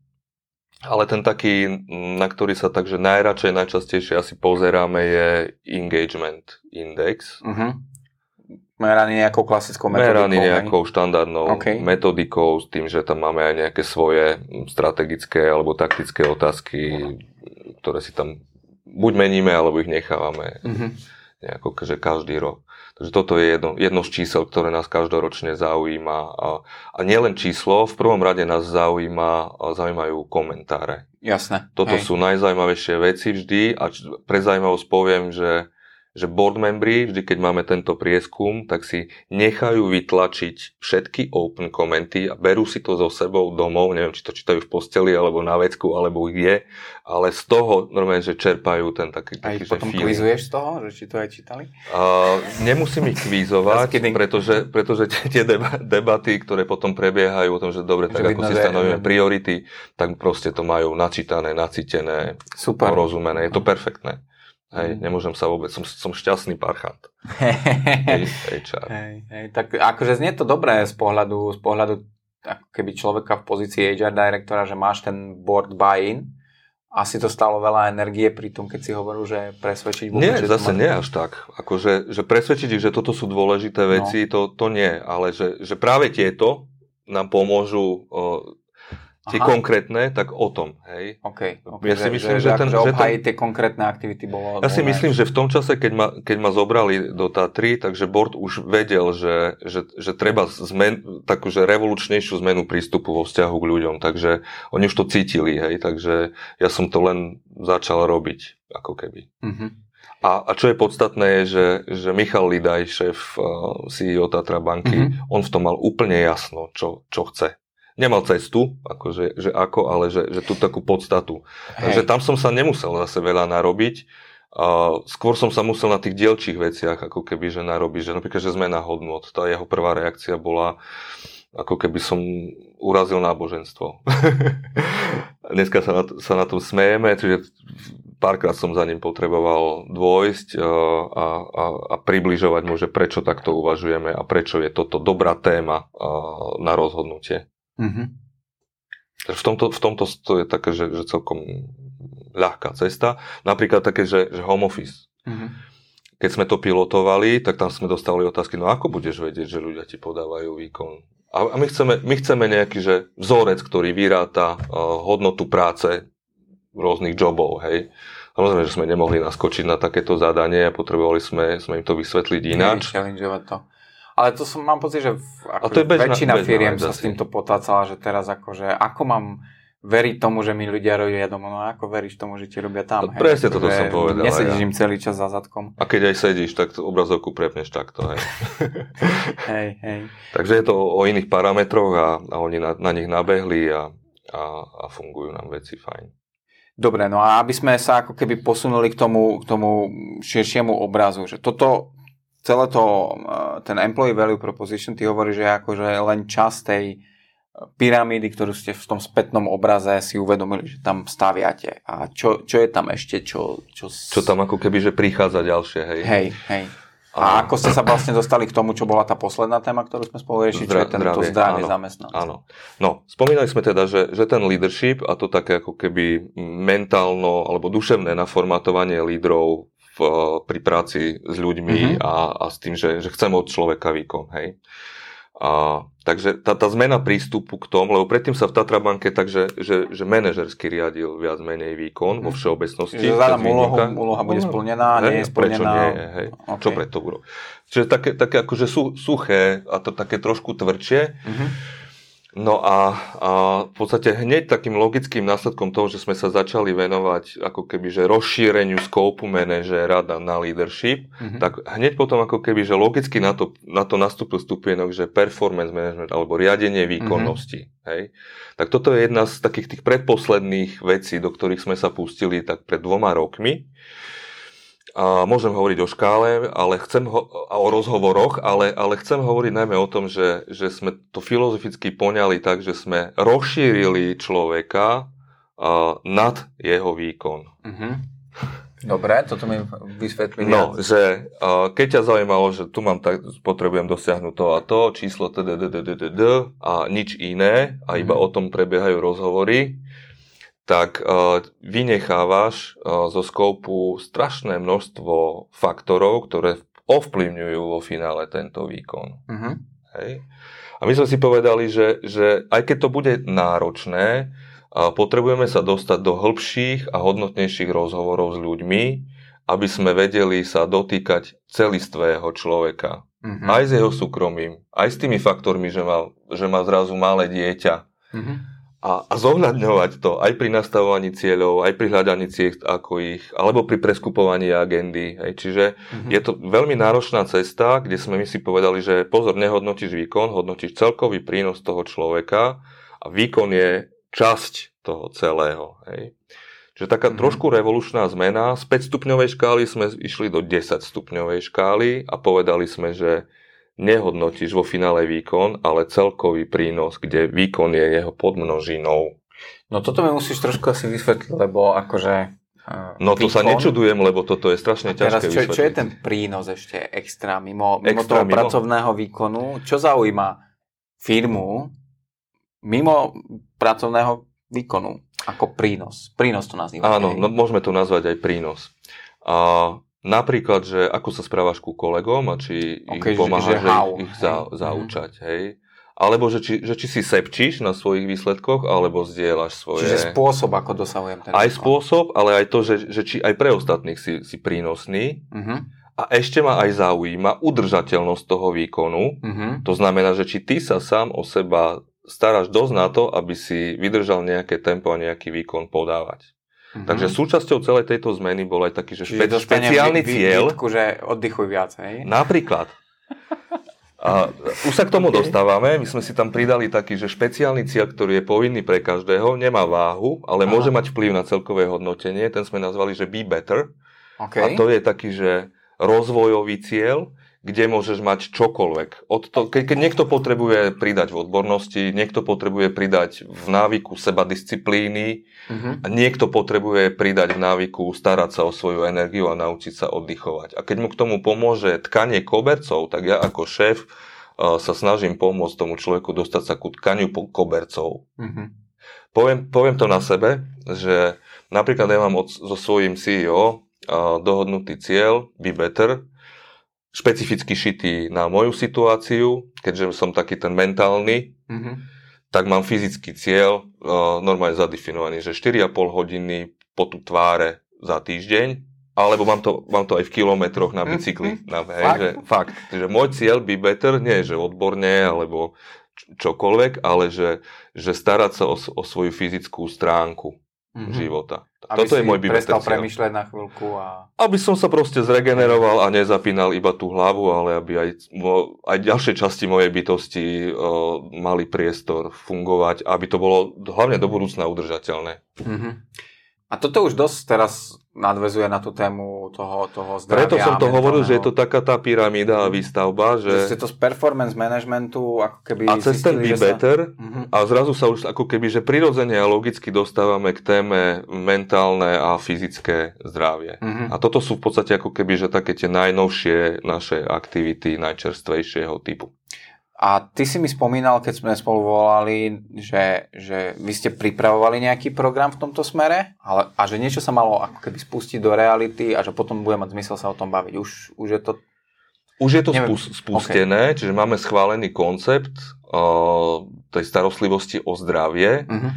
Ale ten taký, na ktorý sa takže najradšej, najčastejšie asi pozeráme je Engagement Index. Uh-huh. Meraný nejakou klasickou metodikou. Meraný hej? nejakou štandardnou OK. metodikou, s tým, že tam máme aj nejaké svoje strategické alebo taktické otázky, ktoré si tam buď meníme, alebo ich nechávame Uh-huh. nejako, že každý rok. Takže toto je jedno, jedno z čísel, ktoré nás každoročne zaujíma. A, a nielen číslo, v prvom rade nás zaujíma, zaujímajú komentáre. Jasné. Toto hej. sú najzaujímavejšie veci vždy a pre zaujímavosť poviem, že, že board membri, vždy keď máme tento prieskum, tak si nechajú vytlačiť všetky open komenty a berú si to so sebou domov, neviem, či to čítajú v posteli alebo na vecku, alebo kde, ale z toho normálne, že čerpajú ten taký, Aj taký že potom feeling. kvizuješ z toho, že či to aj čítali? Uh, nemusím ich kvízovať, pretože, pretože tie, tie deba- debaty, ktoré potom prebiehajú o tom, že dobre, tak Že ako si stanovíme priority, tak proste to majú načítané, nacítené, Super. porozumené. Je to perfektné. Hej, Mm. nemôžem sa vôbec, som, som šťastný parchant. Hej, HR. hej, hej, tak akože znie to dobré z pohľadu, z pohľadu ako keby človeka v pozícii HR directora, že máš ten board buy-in. Asi to stalo veľa energie pri tom, keď si hovoril, že presvedčiť Nie, že zase nie až tak. Akože, že presvedčiť ich, že toto sú dôležité No. veci, to, to nie. Ale že, že práve tieto nám pomôžu o, tie Aha. konkrétne, tak o tom. Hej. OK. okay Ja si myslím, že ten- akože že ten- obhájiť tie konkrétne aktivity bolo... Ja si myslím, že v tom čase, keď ma, keď ma zobrali do Tatry, takže board už vedel, že, že, že treba zmen, takúže revolučnejšiu zmenu prístupu vo vzťahu k ľuďom, takže oni už to cítili, hej, takže ja som to len začal robiť, ako keby. Mhm. A, a čo je podstatné je, že, že Michal Lidaj, šéf uh, CEO Tatra banky, Mhm. mm-hmm. on v tom mal úplne jasno, čo, čo chce. Nemal cestu, akože, že ako, ale že, že tú takú podstatu. Takže Hej. tam som sa nemusel zase veľa narobiť. Uh, skôr som sa musel na tých dielčích veciach ako keby že narobiť, že napríklad, že zmena hodnot. Tá jeho prvá reakcia bola, ako keby som urazil náboženstvo. Dneska sa na, sa na tom smejeme, čiže párkrát som za ním potreboval dôjsť uh, a, a, a približovať mu, že prečo takto uvažujeme a prečo je toto dobrá téma uh, na rozhodnutie. Mhm. Takže v tomto, v tomto to je také, že, že celkom ľahká cesta. Napríklad také, že, že home office. Mhm. Keď sme to pilotovali, tak tam sme dostali otázky, no ako budeš vedieť, že ľudia ti podávajú výkon? A a my chceme, my chceme nejaký že vzorec, ktorý vyráta uh, hodnotu práce rôznych jobov, hej. Samozrejme, že sme nemohli naskočiť na takéto zadanie a potrebovali sme, sme im to vysvetliť ináč. Challengeovať to. Ale to som, mám pocit, že v, ako, to je bežná- väčšina bežná firiem sa s týmto potácala, že teraz akože, ako mám veriť tomu, že mi ľudia robia doma, no ako veríš tomu, že ti robia No, tam? hej? presne toto Akože som povedal Nesedíš ja. im celý čas za zadkom. A keď aj sedíš, tak tú obrazovku prepneš takto, hej. Hej, hej. Takže je to o, o iných parametroch a, a oni na, na nich nabehli a, a, a fungujú nám veci fajn. Dobre, no a aby sme sa ako keby posunuli k tomu, k tomu širšiemu obrazu, že toto, celé to, eh, ten employee value proposition, ty hovoríš, že akože len časť tej pyramídy, ktorú ste v tom spätnom obraze si uvedomili, že tam staviate. A čo, čo je tam ešte? Čo, čo, čo tam ako keby, že prichádza ďalšie, hej? Hej, hej. A ako ste sa vlastne dostali k tomu, čo bola tá posledná téma, ktorú sme spolu riešili, čo je tento zdravie zamestnancov? Áno. No, spomínali sme teda, že, že ten leadership a to také ako keby mentálno alebo duševné naformatovanie lídrov v, pri práci s ľuďmi mm-hmm. a, a s tým, že, že chcem od človeka výkon, hej. A, takže tá, tá zmena prístupu k tomu, lebo predtým sa v Tatrabanke takže, že, že manažersky riadil viac menej výkon vo mhm. všeobecnosti. Že zadám úlohu, úloha bude splnená, nie je splnená. Prečo nie, hej. Okay. Čo preto urobiť? Čiže také, také akože sú, suché a to také trošku tvrdšie. Mm-hmm. No a, a v podstate hneď takým logickým následkom toho, že sme sa začali venovať ako keby že rozšíreniu skópu manažéra na, na leadership, mm-hmm. tak hneď potom ako keby že logicky na to, na to nastúpil stupienok, že performance management alebo riadenie výkonnosti. Mm-hmm. Hej? Tak toto je jedna z takých tých predposledných vecí, do ktorých sme sa pustili tak pred dvoma rokmi. A môžem hovoriť o škále, ale chcem ho, a o rozhovoroch, ale, ale chcem hovoriť najmä o tom, že, že sme to filozoficky poňali tak, že sme rozšírili človeka uh, nad jeho výkon. Mm-hmm. Dobre, toto mi vysvetlí No, viac. že uh, keď ťa zaujímalo, že tu mám tak, potrebujem dosiahnuť to a to, číslo tdddd a nič iné a iba mm-hmm. o tom prebiehajú rozhovory, tak uh, vynechávaš uh, zo skoupu strašné množstvo faktorov, ktoré ovplyvňujú vo finále tento výkon. Uh-huh. Hej. A my sme si povedali, že, že aj keď to bude náročné, uh, potrebujeme sa dostať do hĺbších a hodnotnejších rozhovorov s ľuďmi, aby sme vedeli sa dotýkať celistvého človeka. Uh-huh. Aj s jeho súkromím, aj s tými faktormi, že má, že má zrazu malé dieťa. Uh-huh a, a zohľadňovať to aj pri nastavovaní cieľov, aj pri hľadaní ciest ako ich, alebo pri preskupovaní agendy. Hej. Čiže mm-hmm. je to veľmi náročná cesta, kde sme my si povedali, že pozor, nehodnotíš výkon, hodnotíš celkový prínos toho človeka a výkon je časť toho celého. Hej. Čiže taká mm-hmm. trošku revolučná zmena. Z 5 stupňovej škály sme išli do 10 stupňovej škály a povedali sme, že nehodnotíš vo finále výkon, ale celkový prínos, kde výkon je jeho podmnožinou. No toto mi musíš trošku asi vysvetliť, lebo akože... Uh, no to výkon... sa nečudujem, lebo toto je strašne teraz, ťažké čo, čo je ten prínos ešte extra, mimo, mimo extra, toho mimo? pracovného výkonu? Čo zaujíma firmu mimo pracovného výkonu ako prínos? Prínos to nazývame. Áno, no, môžeme to nazvať aj prínos. A Napríklad, že ako sa správaš ku kolegom a či okay, im pomáhaš že, že ich, ich za, mhm. zaučať, hej. Alebo že či, že či si sepčíš na svojich výsledkoch, alebo zdieľaš svoje... Čiže spôsob, ako dosahujem ten Aj spôsob, ale aj to, že, že či aj pre ostatných si, si prínosný. Mm-hmm. A ešte ma aj zaujíma udržateľnosť toho výkonu. Mm-hmm. To znamená, že či ty sa sám o seba staráš dosť na to, aby si vydržal nejaké tempo a nejaký výkon podávať. Mm-hmm. Takže súčasťou celej tejto zmeny bol aj taký, že špe- špeciálny vy, cieľ. Výtku, že oddychuj viac, hej? Napríklad. A už sa k tomu okay. dostávame. My sme si tam pridali taký, že špeciálny cieľ, ktorý je povinný pre každého, nemá váhu, ale Aha. môže mať vplyv na celkové hodnotenie. Ten sme nazvali, že be better. Okay. A to je taký, že rozvojový cieľ, kde môžeš mať čokoľvek. Od to, keď, keď niekto potrebuje pridať v odbornosti, niekto potrebuje pridať v návyku seba disciplíny, uh-huh. a niekto potrebuje pridať v návyku starať sa o svoju energiu a naučiť sa oddychovať. A keď mu k tomu pomôže tkanie kobercov, tak ja ako šéf uh, sa snažím pomôcť tomu človeku dostať sa ku tkaniu kobercov. Uh-huh. Poviem, poviem to na sebe, že napríklad ja mám od, so svojím CEO uh, dohodnutý cieľ, be better, špecificky šitý na moju situáciu, keďže som taký ten mentálny, mm-hmm. tak mám fyzický cieľ uh, normálne zadefinovaný, že 4,5 hodiny po tú tváre za týždeň, alebo mám to, mám to aj v kilometroch na bicykli. Mm-hmm. Na, hej, fakt? Že, fakt. Že môj cieľ by better, nie že odborne, alebo čokoľvek, ale že, že starať sa o, o svoju fyzickú stránku. Mm-hmm. života. Aby Toto je môj prestal premyšľať na chvíľku a... Aby som sa proste zregeneroval a nezapínal iba tú hlavu, ale aby aj, aj ďalšie časti mojej bytosti uh, mali priestor fungovať, aby to bolo hlavne do budúcna udržateľné. Mm-hmm. A toto už dosť teraz nadvezuje na tú tému toho, toho zdravia. Preto som to hovoril, že je to taká tá pyramída a výstavba. Že... Ste to z performance managementu ako keby... A cez ten be better sa... uh-huh. a zrazu sa už ako keby, že prirodzene a logicky dostávame k téme mentálne a fyzické zdravie. Uh-huh. A toto sú v podstate ako keby, že také tie najnovšie naše aktivity najčerstvejšieho typu. A ty si mi spomínal, keď sme spolu volali, že, že vy ste pripravovali nejaký program v tomto smere ale, a že niečo sa malo ako keby spustiť do reality a že potom bude mať zmysel sa o tom baviť. Už, už je to... Už je to Neviem. spustené, okay. čiže máme schválený koncept uh, tej starostlivosti o zdravie. Uh-huh.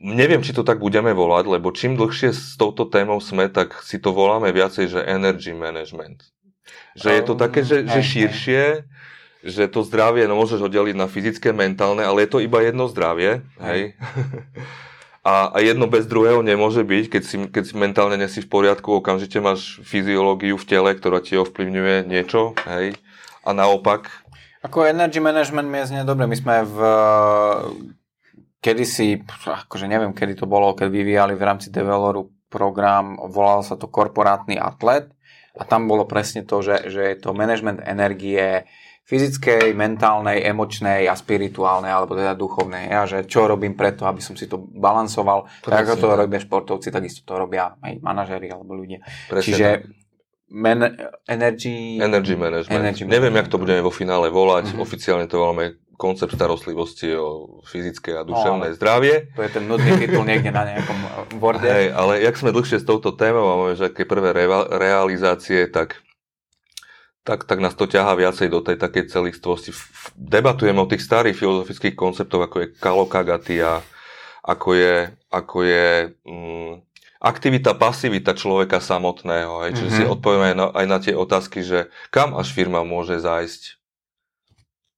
Neviem, či to tak budeme volať, lebo čím dlhšie s touto témou sme, tak si to voláme viacej, že energy management. Že je to také, že, že širšie, že to zdravie no, môžeš oddeliť na fyzické, mentálne, ale je to iba jedno zdravie, hej. A, a jedno bez druhého nemôže byť, keď si, keď si mentálne nesi v poriadku, okamžite máš fyziológiu v tele, ktorá ti ovplyvňuje niečo, hej. A naopak. Ako energy management mi je znie dobre. My sme v kedysi, akože neviem, kedy to bolo, keď vyvíjali v rámci Develoru program, volal sa to korporátny atlet a tam bolo presne to, že, že je to management energie, fyzickej, mentálnej, emočnej a spirituálnej, alebo teda duchovnej. Ja, že čo robím preto, aby som si to balansoval. Presne, tak ako to robia športovci, takisto to robia aj manažéri alebo ľudia. Presne, Čiže man, energy... Energy management. Energy Neviem, jak to budeme vo finále volať. Mm-hmm. Oficiálne to voláme koncept starostlivosti o fyzické a duševné no, zdravie. To je ten nudný titul niekde na nejakom borde. Hej, ale jak sme dlhšie s touto témou a máme že aké prvé realizácie, tak tak, tak nás to ťahá viacej do tej takej celistvosti. Debatujeme o tých starých filozofických konceptoch, ako je kalokagatia, ako je, ako je mm, aktivita, pasivita človeka samotného. Hej. Čiže mm-hmm. si mhm. odpovieme aj na, aj na tie otázky, že kam až firma môže zájsť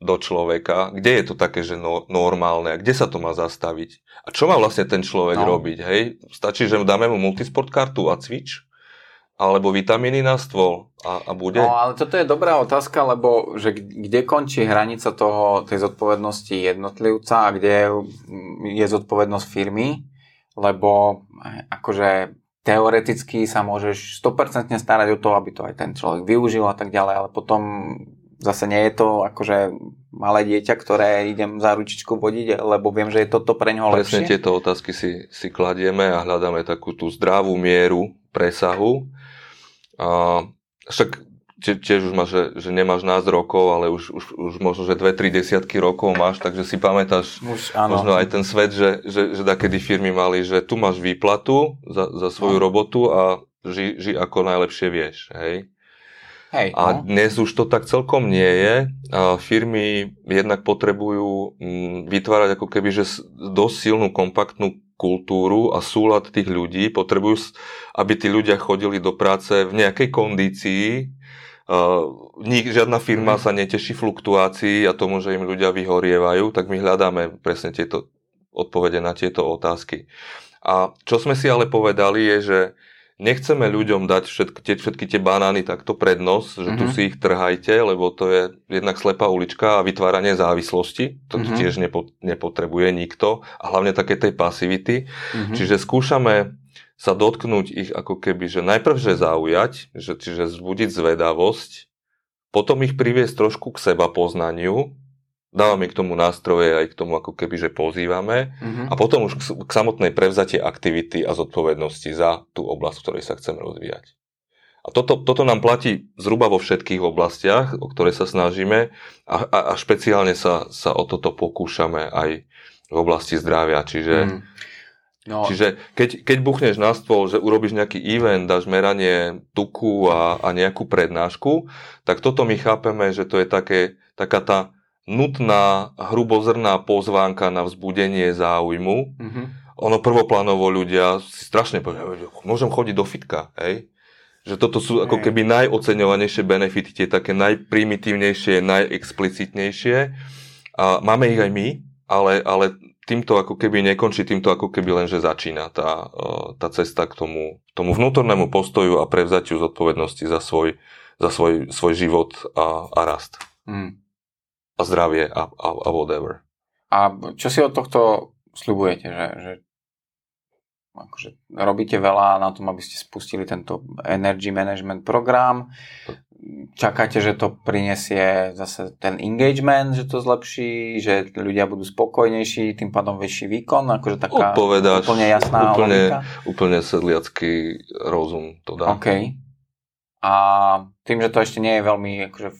do človeka, kde je to také, že no, normálne, a kde sa to má zastaviť. A čo má vlastne ten človek no. robiť, hej? Stačí, že dáme mu multisport kartu a cvič? Alebo vitamíny na stôl a, a bude? No, ale toto je dobrá otázka, lebo že kde končí hranica toho, tej zodpovednosti jednotlivca a kde je zodpovednosť firmy, lebo eh, akože teoreticky sa môžeš 100% starať o to, aby to aj ten človek využil a tak ďalej, ale potom zase nie je to akože malé dieťa, ktoré idem za ručičku vodiť, lebo viem, že je toto pre ňoho lepšie. Presne tieto otázky si, si kladieme a hľadáme takú tú zdravú mieru presahu a však tiež už máš, že, že nemáš nás rokov, ale už, už, už možno, že dve, tri desiatky rokov máš, takže si pamätáš už, možno aj ten svet, že, že, že kedy firmy mali, že tu máš výplatu za, za svoju no. robotu a ži, ži ako najlepšie vieš, hej. Hej, a no. dnes už to tak celkom nie je. A firmy jednak potrebujú mm, vytvárať ako keby že dosť silnú kompaktnú kultúru a súlad tých ľudí. Potrebujú, aby tí ľudia chodili do práce v nejakej kondícii. Uh, nik, žiadna firma sa neteší fluktuácii a tomu, že im ľudia vyhorievajú, tak my hľadáme presne tieto odpovede na tieto otázky. A čo sme si ale povedali je, že nechceme ľuďom dať všetky tie, všetky tie banány takto pred nos, že mm-hmm. tu mhm. si ich trhajte, lebo to je jednak slepá ulička a vytváranie závislosti. To mm-hmm. tiež nepo, nepotrebuje nikto. A hlavne také tej pasivity. Mm-hmm. Čiže skúšame sa dotknúť ich ako keby, že najprv, že zaujať, že, čiže vzbudiť zvedavosť, potom ich priviesť trošku k seba poznaniu, dávame k tomu nástroje aj k tomu ako keby, že pozývame mm-hmm. a potom už k, k samotnej prevzatie aktivity a zodpovednosti za tú oblasť, v ktorej sa chceme rozvíjať. A toto, toto nám platí zhruba vo všetkých oblastiach, o ktoré sa snažíme a, a, a špeciálne sa, sa o toto pokúšame aj v oblasti zdravia. Čiže, mm. no. čiže keď, keď buchneš na stôl, že urobíš nejaký event, dáš meranie tuku a, a nejakú prednášku, tak toto my chápeme, že to je také, taká tá nutná hrubozrná pozvánka na vzbudenie záujmu. Mm-hmm. Ono prvoplánovo ľudia si strašne povedia, môžem chodiť do fitka, hej? Že toto sú ako keby najoceňovanejšie benefity, tie také najprimitívnejšie, najexplicitnejšie. A máme ich aj my, ale, ale týmto ako keby nekončí, týmto ako keby len, že začína tá, tá cesta k tomu, tomu vnútornému postoju a prevzatiu zodpovednosti za svoj, za svoj, svoj život a, a rast. Mm. A zdravie a, a, a whatever. A čo si od tohto slibujete, že, že akože robíte veľa na tom, aby ste spustili tento energy management program čakáte, že to prinesie zase ten engagement, že to zlepší, že ľudia budú spokojnejší, tým pádom vyšší výkon, akože taká Odpovedáš, úplne jasná úplne, logika? Úplne sedliacký rozum to dá. OK. A tým, že to ešte nie je veľmi, akože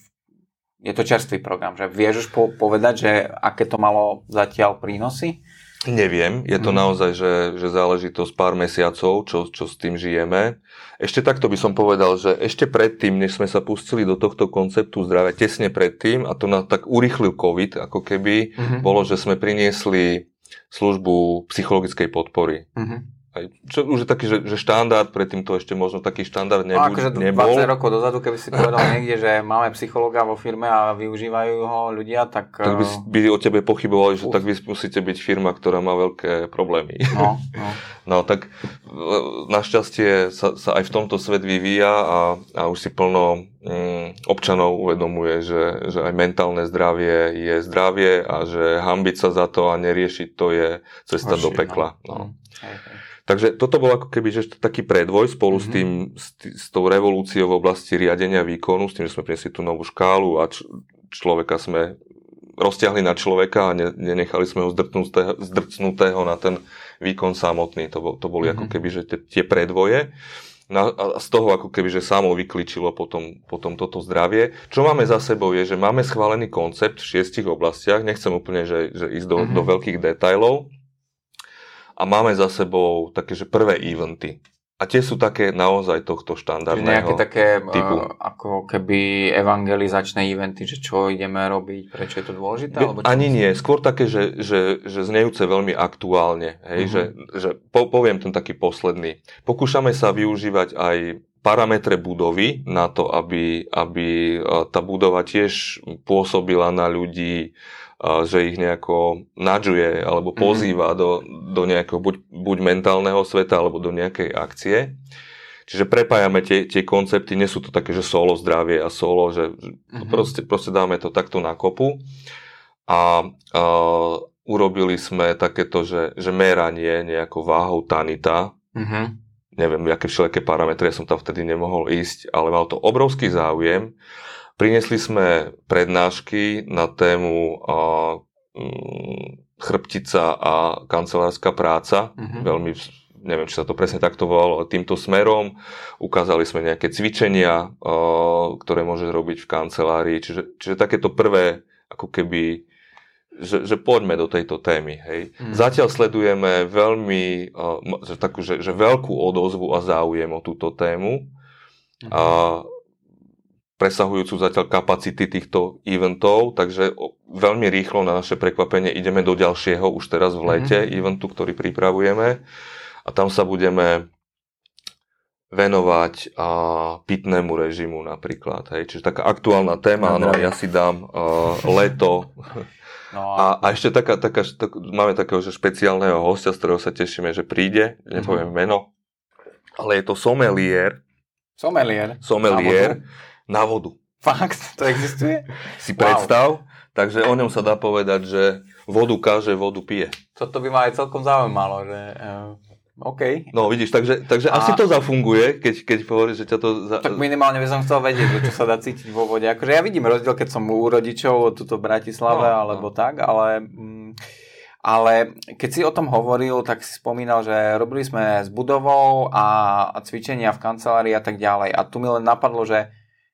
je to čerstvý program, že vieš už po- povedať, že aké to malo zatiaľ prínosy? Neviem, je to mm. naozaj, že, že záležitosť pár mesiacov, čo, čo s tým žijeme. Ešte takto by som povedal, že ešte predtým, než sme sa pustili do tohto konceptu zdravia, tesne predtým, a to na tak urychlil COVID, ako keby, mm-hmm. bolo, že sme priniesli službu psychologickej podpory. Mm-hmm aj, čo už je taký, že, že štandard, predtým to ešte možno taký štandard nebu, akože nebol. 20 rokov dozadu, keby si povedal niekde, že máme psychologa vo firme a využívajú ho ľudia, tak... Tak by, by o tebe pochybovali, že tak vy musíte byť firma, ktorá má veľké problémy. No, no. no tak našťastie sa, sa aj v tomto svet vyvíja a, a už si plno mm, občanov uvedomuje, že, že aj mentálne zdravie je zdravie a že hambiť sa za to a neriešiť to je cesta Horší, do pekla. No. No. Hej, hej. Takže toto bol ako keby že taký predvoj spolu mm-hmm. s, tým, s, tý, s tou revolúciou v oblasti riadenia výkonu, s tým, že sme priniesli tú novú škálu a č- človeka sme rozťahli na človeka a ne, nenechali sme ho zdrcnutého, zdrcnutého na ten výkon samotný. To, bol, to boli mm-hmm. ako keby že tie, tie predvoje. Na, a z toho ako keby, že samo vykličilo potom, potom toto zdravie. Čo máme za sebou je, že máme schválený koncept v šiestich oblastiach. Nechcem úplne že, že ísť do, mm-hmm. do veľkých detailov, a máme za sebou také, že prvé eventy. A tie sú také naozaj tohto štandardného nejaké také typu. Uh, ako keby evangelizačné eventy, že čo ideme robiť, prečo je to dôležité? Alebo Ani nie, skôr také, že, že, že znejúce veľmi aktuálne. Hej, uh-huh. že, že po, poviem ten taký posledný. Pokúšame sa využívať aj parametre budovy na to, aby, aby tá budova tiež pôsobila na ľudí že ich nejako nadžuje alebo mhm. pozýva mm-hmm. do, do nejakého buď, buď mentálneho sveta alebo do nejakej akcie. Čiže prepájame tie, tie koncepty, nie sú to také, že solo zdravie a solo, že mm-hmm. proste, proste dáme to takto na kopu. A, a urobili sme takéto, že, že meranie nejakou váhou tanita. Mm-hmm. Neviem, aké všelijaké parametre, ja som tam vtedy nemohol ísť, ale mal to obrovský záujem. Priniesli sme prednášky na tému a, mm, chrbtica a kancelárska práca. Mm-hmm. Veľmi, neviem, či sa to presne takto volalo, týmto smerom. Ukázali sme nejaké cvičenia, a, ktoré môže robiť v kancelárii. Čiže, čiže takéto prvé, ako keby, že, že poďme do tejto témy. Hej. Mm. Zatiaľ sledujeme veľmi, uh, takú, že, že veľkú odozvu a záujem o túto tému. Mm. A presahujúcu zatiaľ kapacity týchto eventov, takže veľmi rýchlo na naše prekvapenie ideme do ďalšieho už teraz v lete mm-hmm. eventu, ktorý pripravujeme a tam sa budeme venovať a, pitnému režimu napríklad. Hej. Čiže taká aktuálna téma, no, ja si dám uh, leto. No a... A, ešte taká, taká, tak, máme takého že špeciálneho hostia, z ktorého sa tešíme, že príde, nepoviem mm-hmm. meno, ale je to somelier. Somelier. Somelier na vodu. Fakt? To existuje? Si wow. predstav. Takže o ňom sa dá povedať, že vodu káže, vodu pije. Toto by ma aj celkom zaujímalo, že... Uh, OK. No vidíš, takže, takže a... asi to zafunguje, keď, keď hovoríš, že ťa to... Za... Tak minimálne by som chcel vedieť, čo sa dá cítiť vo vode. Akože ja vidím rozdiel, keď som u rodičov tuto v Bratislave, no, alebo no. tak, ale... Mm, ale keď si o tom hovoril, tak si spomínal, že robili sme s budovou a, a cvičenia v kancelárii a tak ďalej. A tu mi len napadlo, že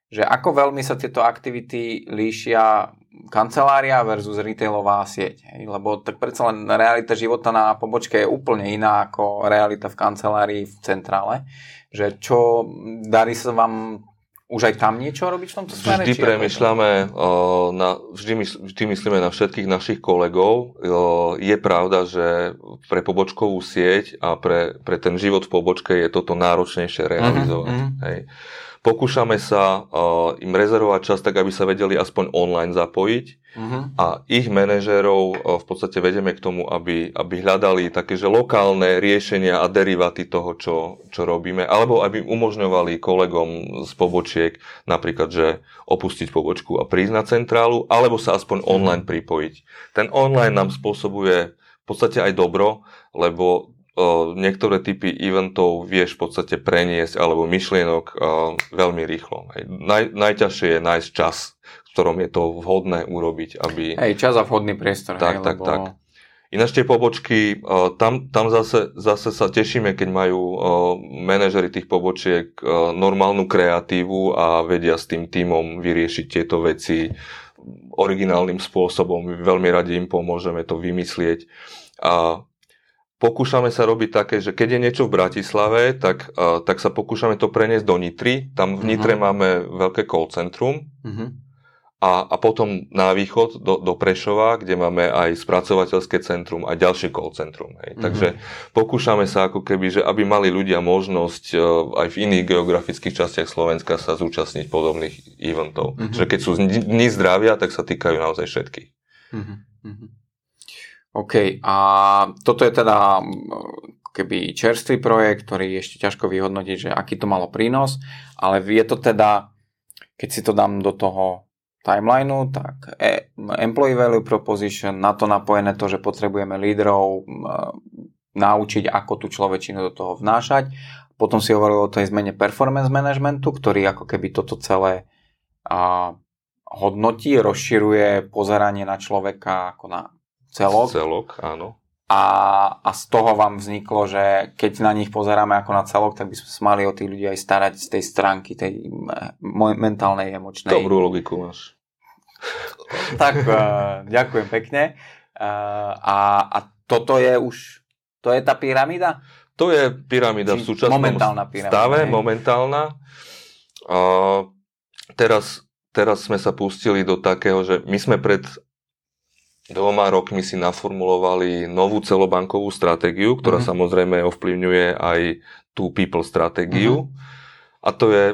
že ako veľmi sa tieto aktivity líšia kancelária versus retailová sieť. Hej? Lebo tak predsa len realita života na pobočke je úplne iná ako realita v kancelárii v centrále. Že čo darí sa vám už aj tam niečo robiť v tomto smere? Vždy premyšľame, na, vždy, vždy myslíme na všetkých našich kolegov. Je pravda, že pre pobočkovú sieť a pre, pre ten život v pobočke je toto náročnejšie realizovať. Uh-huh, uh-huh. Hej. Pokúšame sa uh, im rezervovať čas tak, aby sa vedeli aspoň online zapojiť uh-huh. a ich manažérov uh, v podstate vedeme k tomu, aby, aby hľadali také, že lokálne riešenia a derivaty toho, čo, čo robíme, alebo aby umožňovali kolegom z pobočiek napríklad, že opustiť pobočku a prísť na centrálu, alebo sa aspoň uh-huh. online pripojiť. Ten online nám spôsobuje v podstate aj dobro, lebo niektoré typy eventov vieš v podstate preniesť alebo myšlienok veľmi rýchlo. Naj, najťažšie je nájsť čas, v ktorom je to vhodné urobiť, aby... Hej, čas a vhodný priestor. Tak, hej, tak, lebo... tak. Ináč tie pobočky, tam, tam zase, zase sa tešíme, keď majú manažery tých pobočiek normálnu kreatívu a vedia s tým týmom vyriešiť tieto veci originálnym spôsobom. Veľmi radi im pomôžeme to vymyslieť. A Pokúšame sa robiť také, že keď je niečo v Bratislave, tak, uh, tak sa pokúšame to preniesť do Nitry. Tam v Nitre uh-huh. máme veľké call centrum. Uh-huh. A, a potom na východ do, do Prešova, kde máme aj spracovateľské centrum a ďalšie call centrum. Hej. Uh-huh. Takže pokúšame sa ako keby, že aby mali ľudia možnosť uh, aj v iných geografických častiach Slovenska sa zúčastniť podobných eventov. Uh-huh. Že keď sú dni zdravia, tak sa týkajú naozaj všetkých. Uh-huh. OK, a toto je teda keby čerstvý projekt, ktorý je ešte ťažko vyhodnotiť, že aký to malo prínos, ale je to teda, keď si to dám do toho timelineu, tak e, Employee Value Proposition, na to napojené to, že potrebujeme lídrov, naučiť, ako tú človečinu do toho vnášať. Potom si hovoril o tej zmene performance managementu, ktorý ako keby toto celé a, hodnotí, rozširuje pozeranie na človeka ako na celok. Celok, áno. A, a z toho vám vzniklo, že keď na nich pozeráme ako na celok, tak by sme sa mali o tých ľudí aj starať z tej stránky, tej mentálnej, emočnej. Dobrú logiku máš. Tak, uh, ďakujem pekne. Uh, a, a toto je už, to je tá pyramída? To je pyramída Či v súčasnom momentálna pyramída, stave, ne? momentálna. Uh, teraz, teraz sme sa pustili do takého, že my sme pred dvoma rokmi si naformulovali novú celobankovú stratégiu, ktorá mm-hmm. samozrejme ovplyvňuje aj tú people stratégiu. Mm-hmm. A to je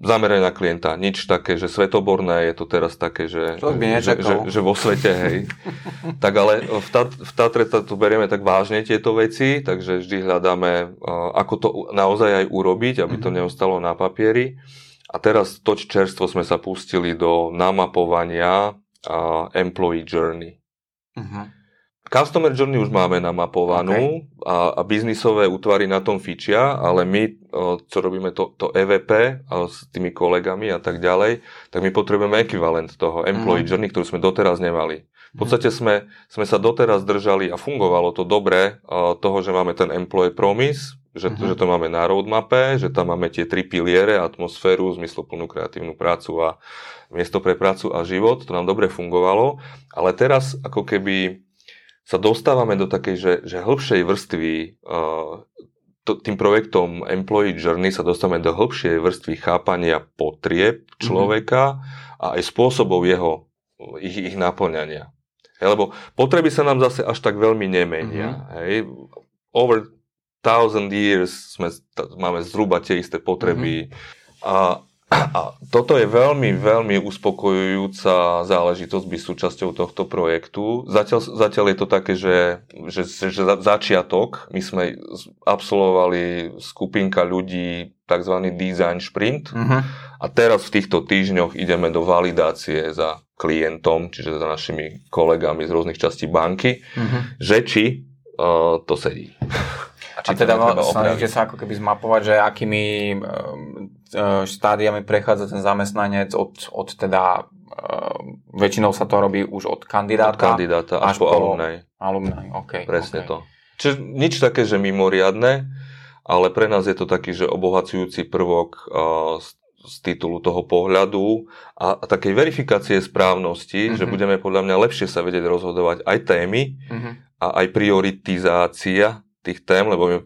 zamerané na klienta. Nič také, že svetoborné, je to teraz také, že, že, že, že vo svete, hej. tak ale v, tat, v Tatre to berieme tak vážne tieto veci, takže vždy hľadáme, ako to naozaj aj urobiť, aby to mhm. neostalo na papieri. A teraz to čerstvo sme sa pustili do namapovania employee journey. Uh-huh. Customer Journey už máme namapovanú okay. a, a biznisové útvary na tom fičia, ale my, čo robíme to, to EVP s tými kolegami a tak ďalej, tak my potrebujeme ekvivalent toho Employee uh-huh. Journey, ktorú sme doteraz nemali. V podstate sme, sme sa doteraz držali a fungovalo to dobre toho, že máme ten Employee Promise, že, uh-huh. že to máme na roadmape, že tam máme tie tri piliere, atmosféru, zmysluplnú kreatívnu prácu a miesto pre prácu a život, to nám dobre fungovalo, ale teraz ako keby sa dostávame do takej, že, že hĺbšej vrstvy uh, to, tým projektom Employee Journey sa dostávame do hĺbšej vrstvy chápania potrieb mhm. človeka mm-hmm. a aj spôsobov jeho, ich, ich naplňania. Lebo potreby sa nám zase až tak veľmi nemenia. Mm-hmm. Hej. Over thousand years sme, máme zhruba tie isté potreby. Mm-hmm. A, a toto je veľmi, veľmi uspokojujúca záležitosť byť súčasťou tohto projektu. Zatiaľ, zatiaľ je to také, že, že, že začiatok. My sme absolvovali skupinka ľudí tzv. design sprint mm-hmm. a teraz v týchto týždňoch ideme do validácie za klientom, čiže za našimi kolegami z rôznych častí banky, mm-hmm. že či uh, to sedí. A, či a teda snažíte sa ako keby zmapovať, že akými e, štádiami prechádza ten zamestnanec od, od teda e, väčšinou sa to robí už od kandidáta, od kandidáta až, až po, po alumnej. Alumnej, OK. Presne okay. to. Čiže nič také, že mimoriadne, ale pre nás je to taký, že obohacujúci prvok uh, z, z titulu toho pohľadu a, a takej verifikácie správnosti, mm-hmm. že budeme podľa mňa lepšie sa vedieť rozhodovať aj témy mm-hmm. a aj prioritizácia tých tém, lebo my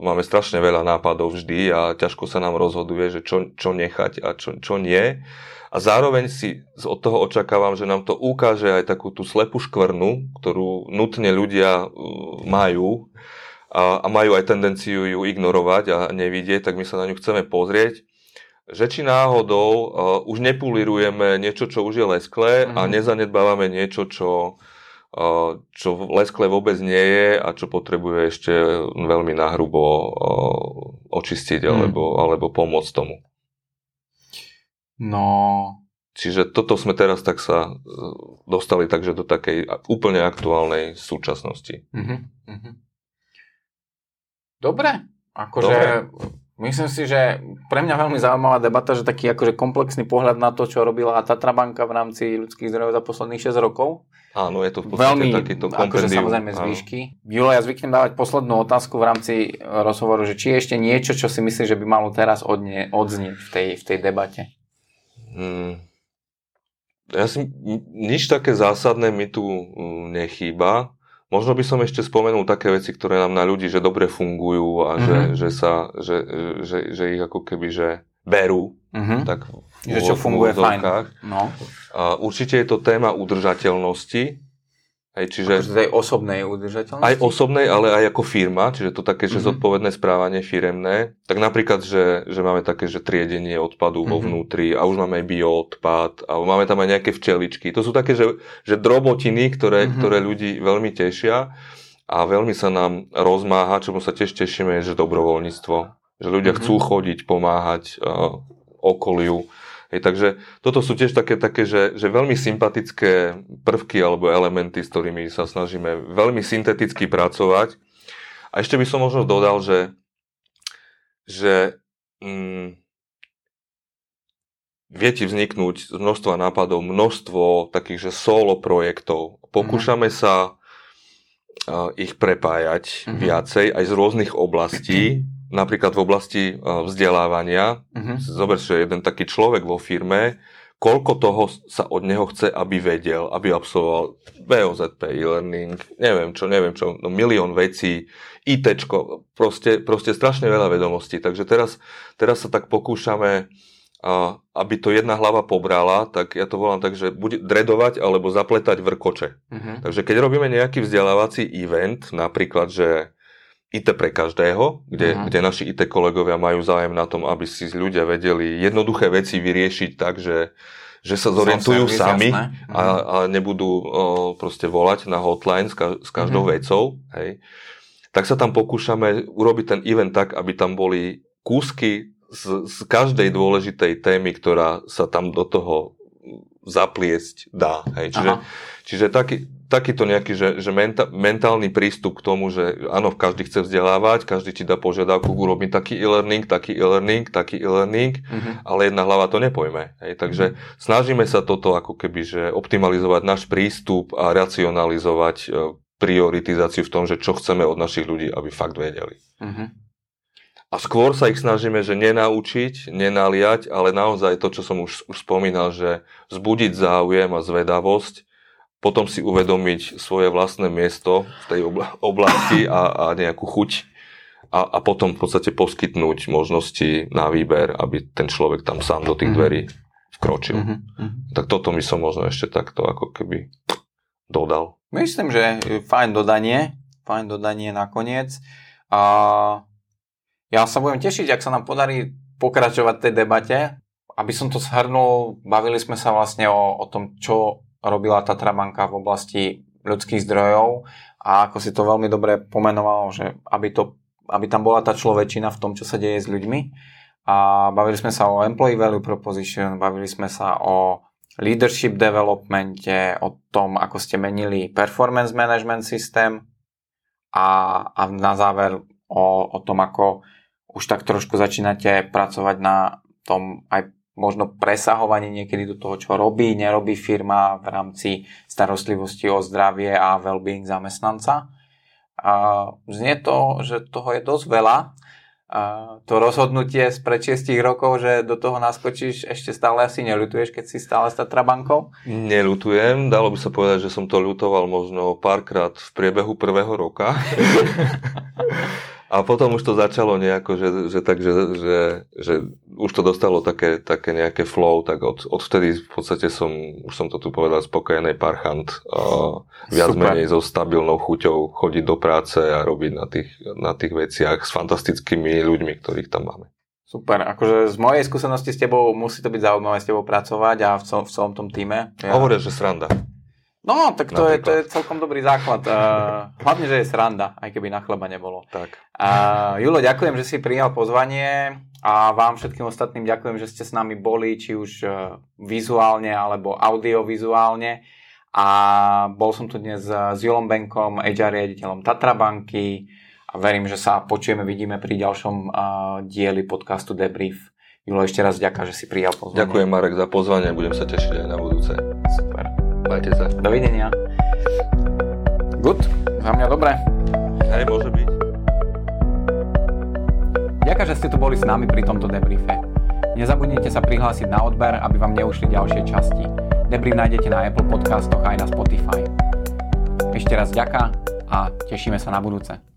máme strašne veľa nápadov vždy a ťažko sa nám rozhoduje, že čo, čo nechať a čo, čo nie. A zároveň si od toho očakávam, že nám to ukáže aj takú tú slepú škvrnu, ktorú nutne ľudia uh, majú a, a majú aj tendenciu ju ignorovať a nevidieť, tak my sa na ňu chceme pozrieť že či náhodou uh, už nepulirujeme niečo, čo už je lesklé mm-hmm. a mhm. nezanedbávame niečo, čo, čo leskle vôbec nie je a čo potrebuje ešte veľmi nahrubo očistiť hmm. alebo, alebo pomôcť tomu. No... Čiže toto sme teraz tak sa e, dostali takže do takej úplne aktuálnej súčasnosti. Mm-hmm. Dobre. Akože Dobre. Myslím si, že pre mňa veľmi zaujímavá debata, že taký akože komplexný pohľad na to, čo robila Tatra banka v rámci ľudských zdrojov za posledných 6 rokov. Áno, je to v podstate veľmi, takýto kompendium. Akože samozrejme z výšky. Julo, ja zvyknem dávať poslednú otázku v rámci rozhovoru, že či je ešte niečo, čo si myslíš, že by malo teraz odnie, odznieť v tej, v tej debate? Hmm. Ja si, nič také zásadné mi tu mm, nechýba. Možno by som ešte spomenul také veci, ktoré nám na ľudí, že dobre fungujú a mm-hmm. že, že, sa, že, že, že ich ako keby, že berú. Mm-hmm. Tak že čo funguje fajn. No. A určite je to téma udržateľnosti, Hej, čiže akože aj osobnej udržateľnosti? Aj osobnej, ale aj ako firma, čiže to také, že mm-hmm. zodpovedné správanie firemné. Tak napríklad, že, že máme také, že triedenie odpadu mm-hmm. vo mhm. vnútri a už máme aj bioodpad a máme tam aj nejaké včeličky. To sú také, že, že drobotiny, ktoré, mm-hmm. ktoré ľudí veľmi tešia a veľmi sa nám rozmáha, čomu sa tiež tešíme, že dobrovoľníctvo. Že ľudia mm-hmm. chcú chodiť, pomáhať uh, okoliu Hej, takže toto sú tiež také, také že, že veľmi sympatické prvky alebo elementy, s ktorými sa snažíme veľmi synteticky pracovať. A ešte by som možno dodal, že, že mm, vie ti vzniknúť z množstva nápadov, množstvo takých, že solo projektov. Pokúšame mm-hmm. sa uh, ich prepájať mm-hmm. viacej aj z rôznych oblastí napríklad v oblasti e, vzdelávania, uh-huh. zober, že jeden taký človek vo firme, koľko toho sa od neho chce, aby vedel, aby absolvoval BOZP, e-learning, neviem čo, neviem čo, no milión vecí, IT, proste, proste strašne veľa vedomostí. Takže teraz, teraz sa tak pokúšame, aby to jedna hlava pobrala, tak ja to volám tak, že buď dredovať alebo zapletať vrkoče. Uh-huh. Takže keď robíme nejaký vzdelávací event, napríklad, že IT pre každého, kde, uh-huh. kde naši IT kolegovia majú zájem na tom, aby si ľudia vedeli jednoduché veci vyriešiť tak, že, že sa zorientujú service, sami a, a nebudú o, proste volať na hotline s, ka, s každou uh-huh. vecou. Hej. Tak sa tam pokúšame urobiť ten event tak, aby tam boli kúsky z, z každej dôležitej témy, ktorá sa tam do toho zapliesť dá. Hej. Čiže, čiže taký, takýto nejaký, že, že menta, mentálny prístup k tomu, že áno, každý chce vzdelávať, každý ti dá požiadavku urobiť taký e-learning, taký e-learning, taký e-learning, uh-huh. ale jedna hlava to nepojme. Hej. Takže uh-huh. snažíme sa toto ako keby, že optimalizovať náš prístup a racionalizovať e, prioritizáciu v tom, že čo chceme od našich ľudí, aby fakt vedeli. Uh-huh. A skôr sa ich snažíme, že nenaučiť, nenaliať, ale naozaj to, čo som už, už spomínal, že vzbudiť záujem a zvedavosť, potom si uvedomiť svoje vlastné miesto v tej oblasti a, a nejakú chuť a, a potom v podstate poskytnúť možnosti na výber, aby ten človek tam sám do tých mhm. dverí vkročil. Mm-hmm. Tak toto mi som možno ešte takto ako keby dodal. Myslím, že fajn dodanie, fajn dodanie nakoniec. A ja sa budem tešiť, ak sa nám podarí pokračovať tej debate. Aby som to shrnul, bavili sme sa vlastne o, o tom, čo robila Tatra banka v oblasti ľudských zdrojov a ako si to veľmi dobre pomenoval, že aby, to, aby tam bola tá človečina v tom, čo sa deje s ľuďmi. A bavili sme sa o Employee Value Proposition, bavili sme sa o leadership developmente, o tom, ako ste menili performance management systém a, a na záver o, o tom, ako už tak trošku začínate pracovať na tom aj možno presahovanie niekedy do toho, čo robí, nerobí firma v rámci starostlivosti o zdravie a well-being zamestnanca. A znie to, že toho je dosť veľa. to rozhodnutie z pred 6 rokov, že do toho naskočíš, ešte stále asi neľutuješ, keď si stále s Tatrabankou? Neľutujem, dalo by sa povedať, že som to ľutoval možno párkrát v priebehu prvého roka. A potom už to začalo nejako, že, že, tak, že, že, že už to dostalo také, také nejaké flow, tak od, odvtedy v podstate som, už som to tu povedal, spokojený parchant, uh, viac Super. menej so stabilnou chuťou chodiť do práce a robiť na tých, na tých veciach s fantastickými ľuďmi, ktorých tam máme. Super, akože z mojej skúsenosti s tebou musí to byť zaujímavé s tebou pracovať a v, celom, v celom tom týme. Ja... Hovoria, že sranda. No, tak to je, to je celkom dobrý základ. Uh, hlavne, že je sranda, aj keby na chleba nebolo. Tak. Uh, Julo, ďakujem, že si prijal pozvanie a vám všetkým ostatným ďakujem, že ste s nami boli, či už uh, vizuálne alebo audiovizuálne. A bol som tu dnes s Julom Benkom, HR riaditeľom Tatra banky a verím, že sa počujeme, vidíme pri ďalšom uh, dieli podcastu Debrief. Julo, ešte raz ďakujem, že si prijal pozvanie. Ďakujem Marek za pozvanie, budem sa tešiť aj na budúce. Super. Majte sa. Dovidenia. Good, za mňa dobre. Hej, môže byť. Ďakujem, že ste tu boli s nami pri tomto debriefe. Nezabudnite sa prihlásiť na odber, aby vám neušli ďalšie časti. Debrief nájdete na Apple Podcastoch aj na Spotify. Ešte raz ďaká a tešíme sa na budúce.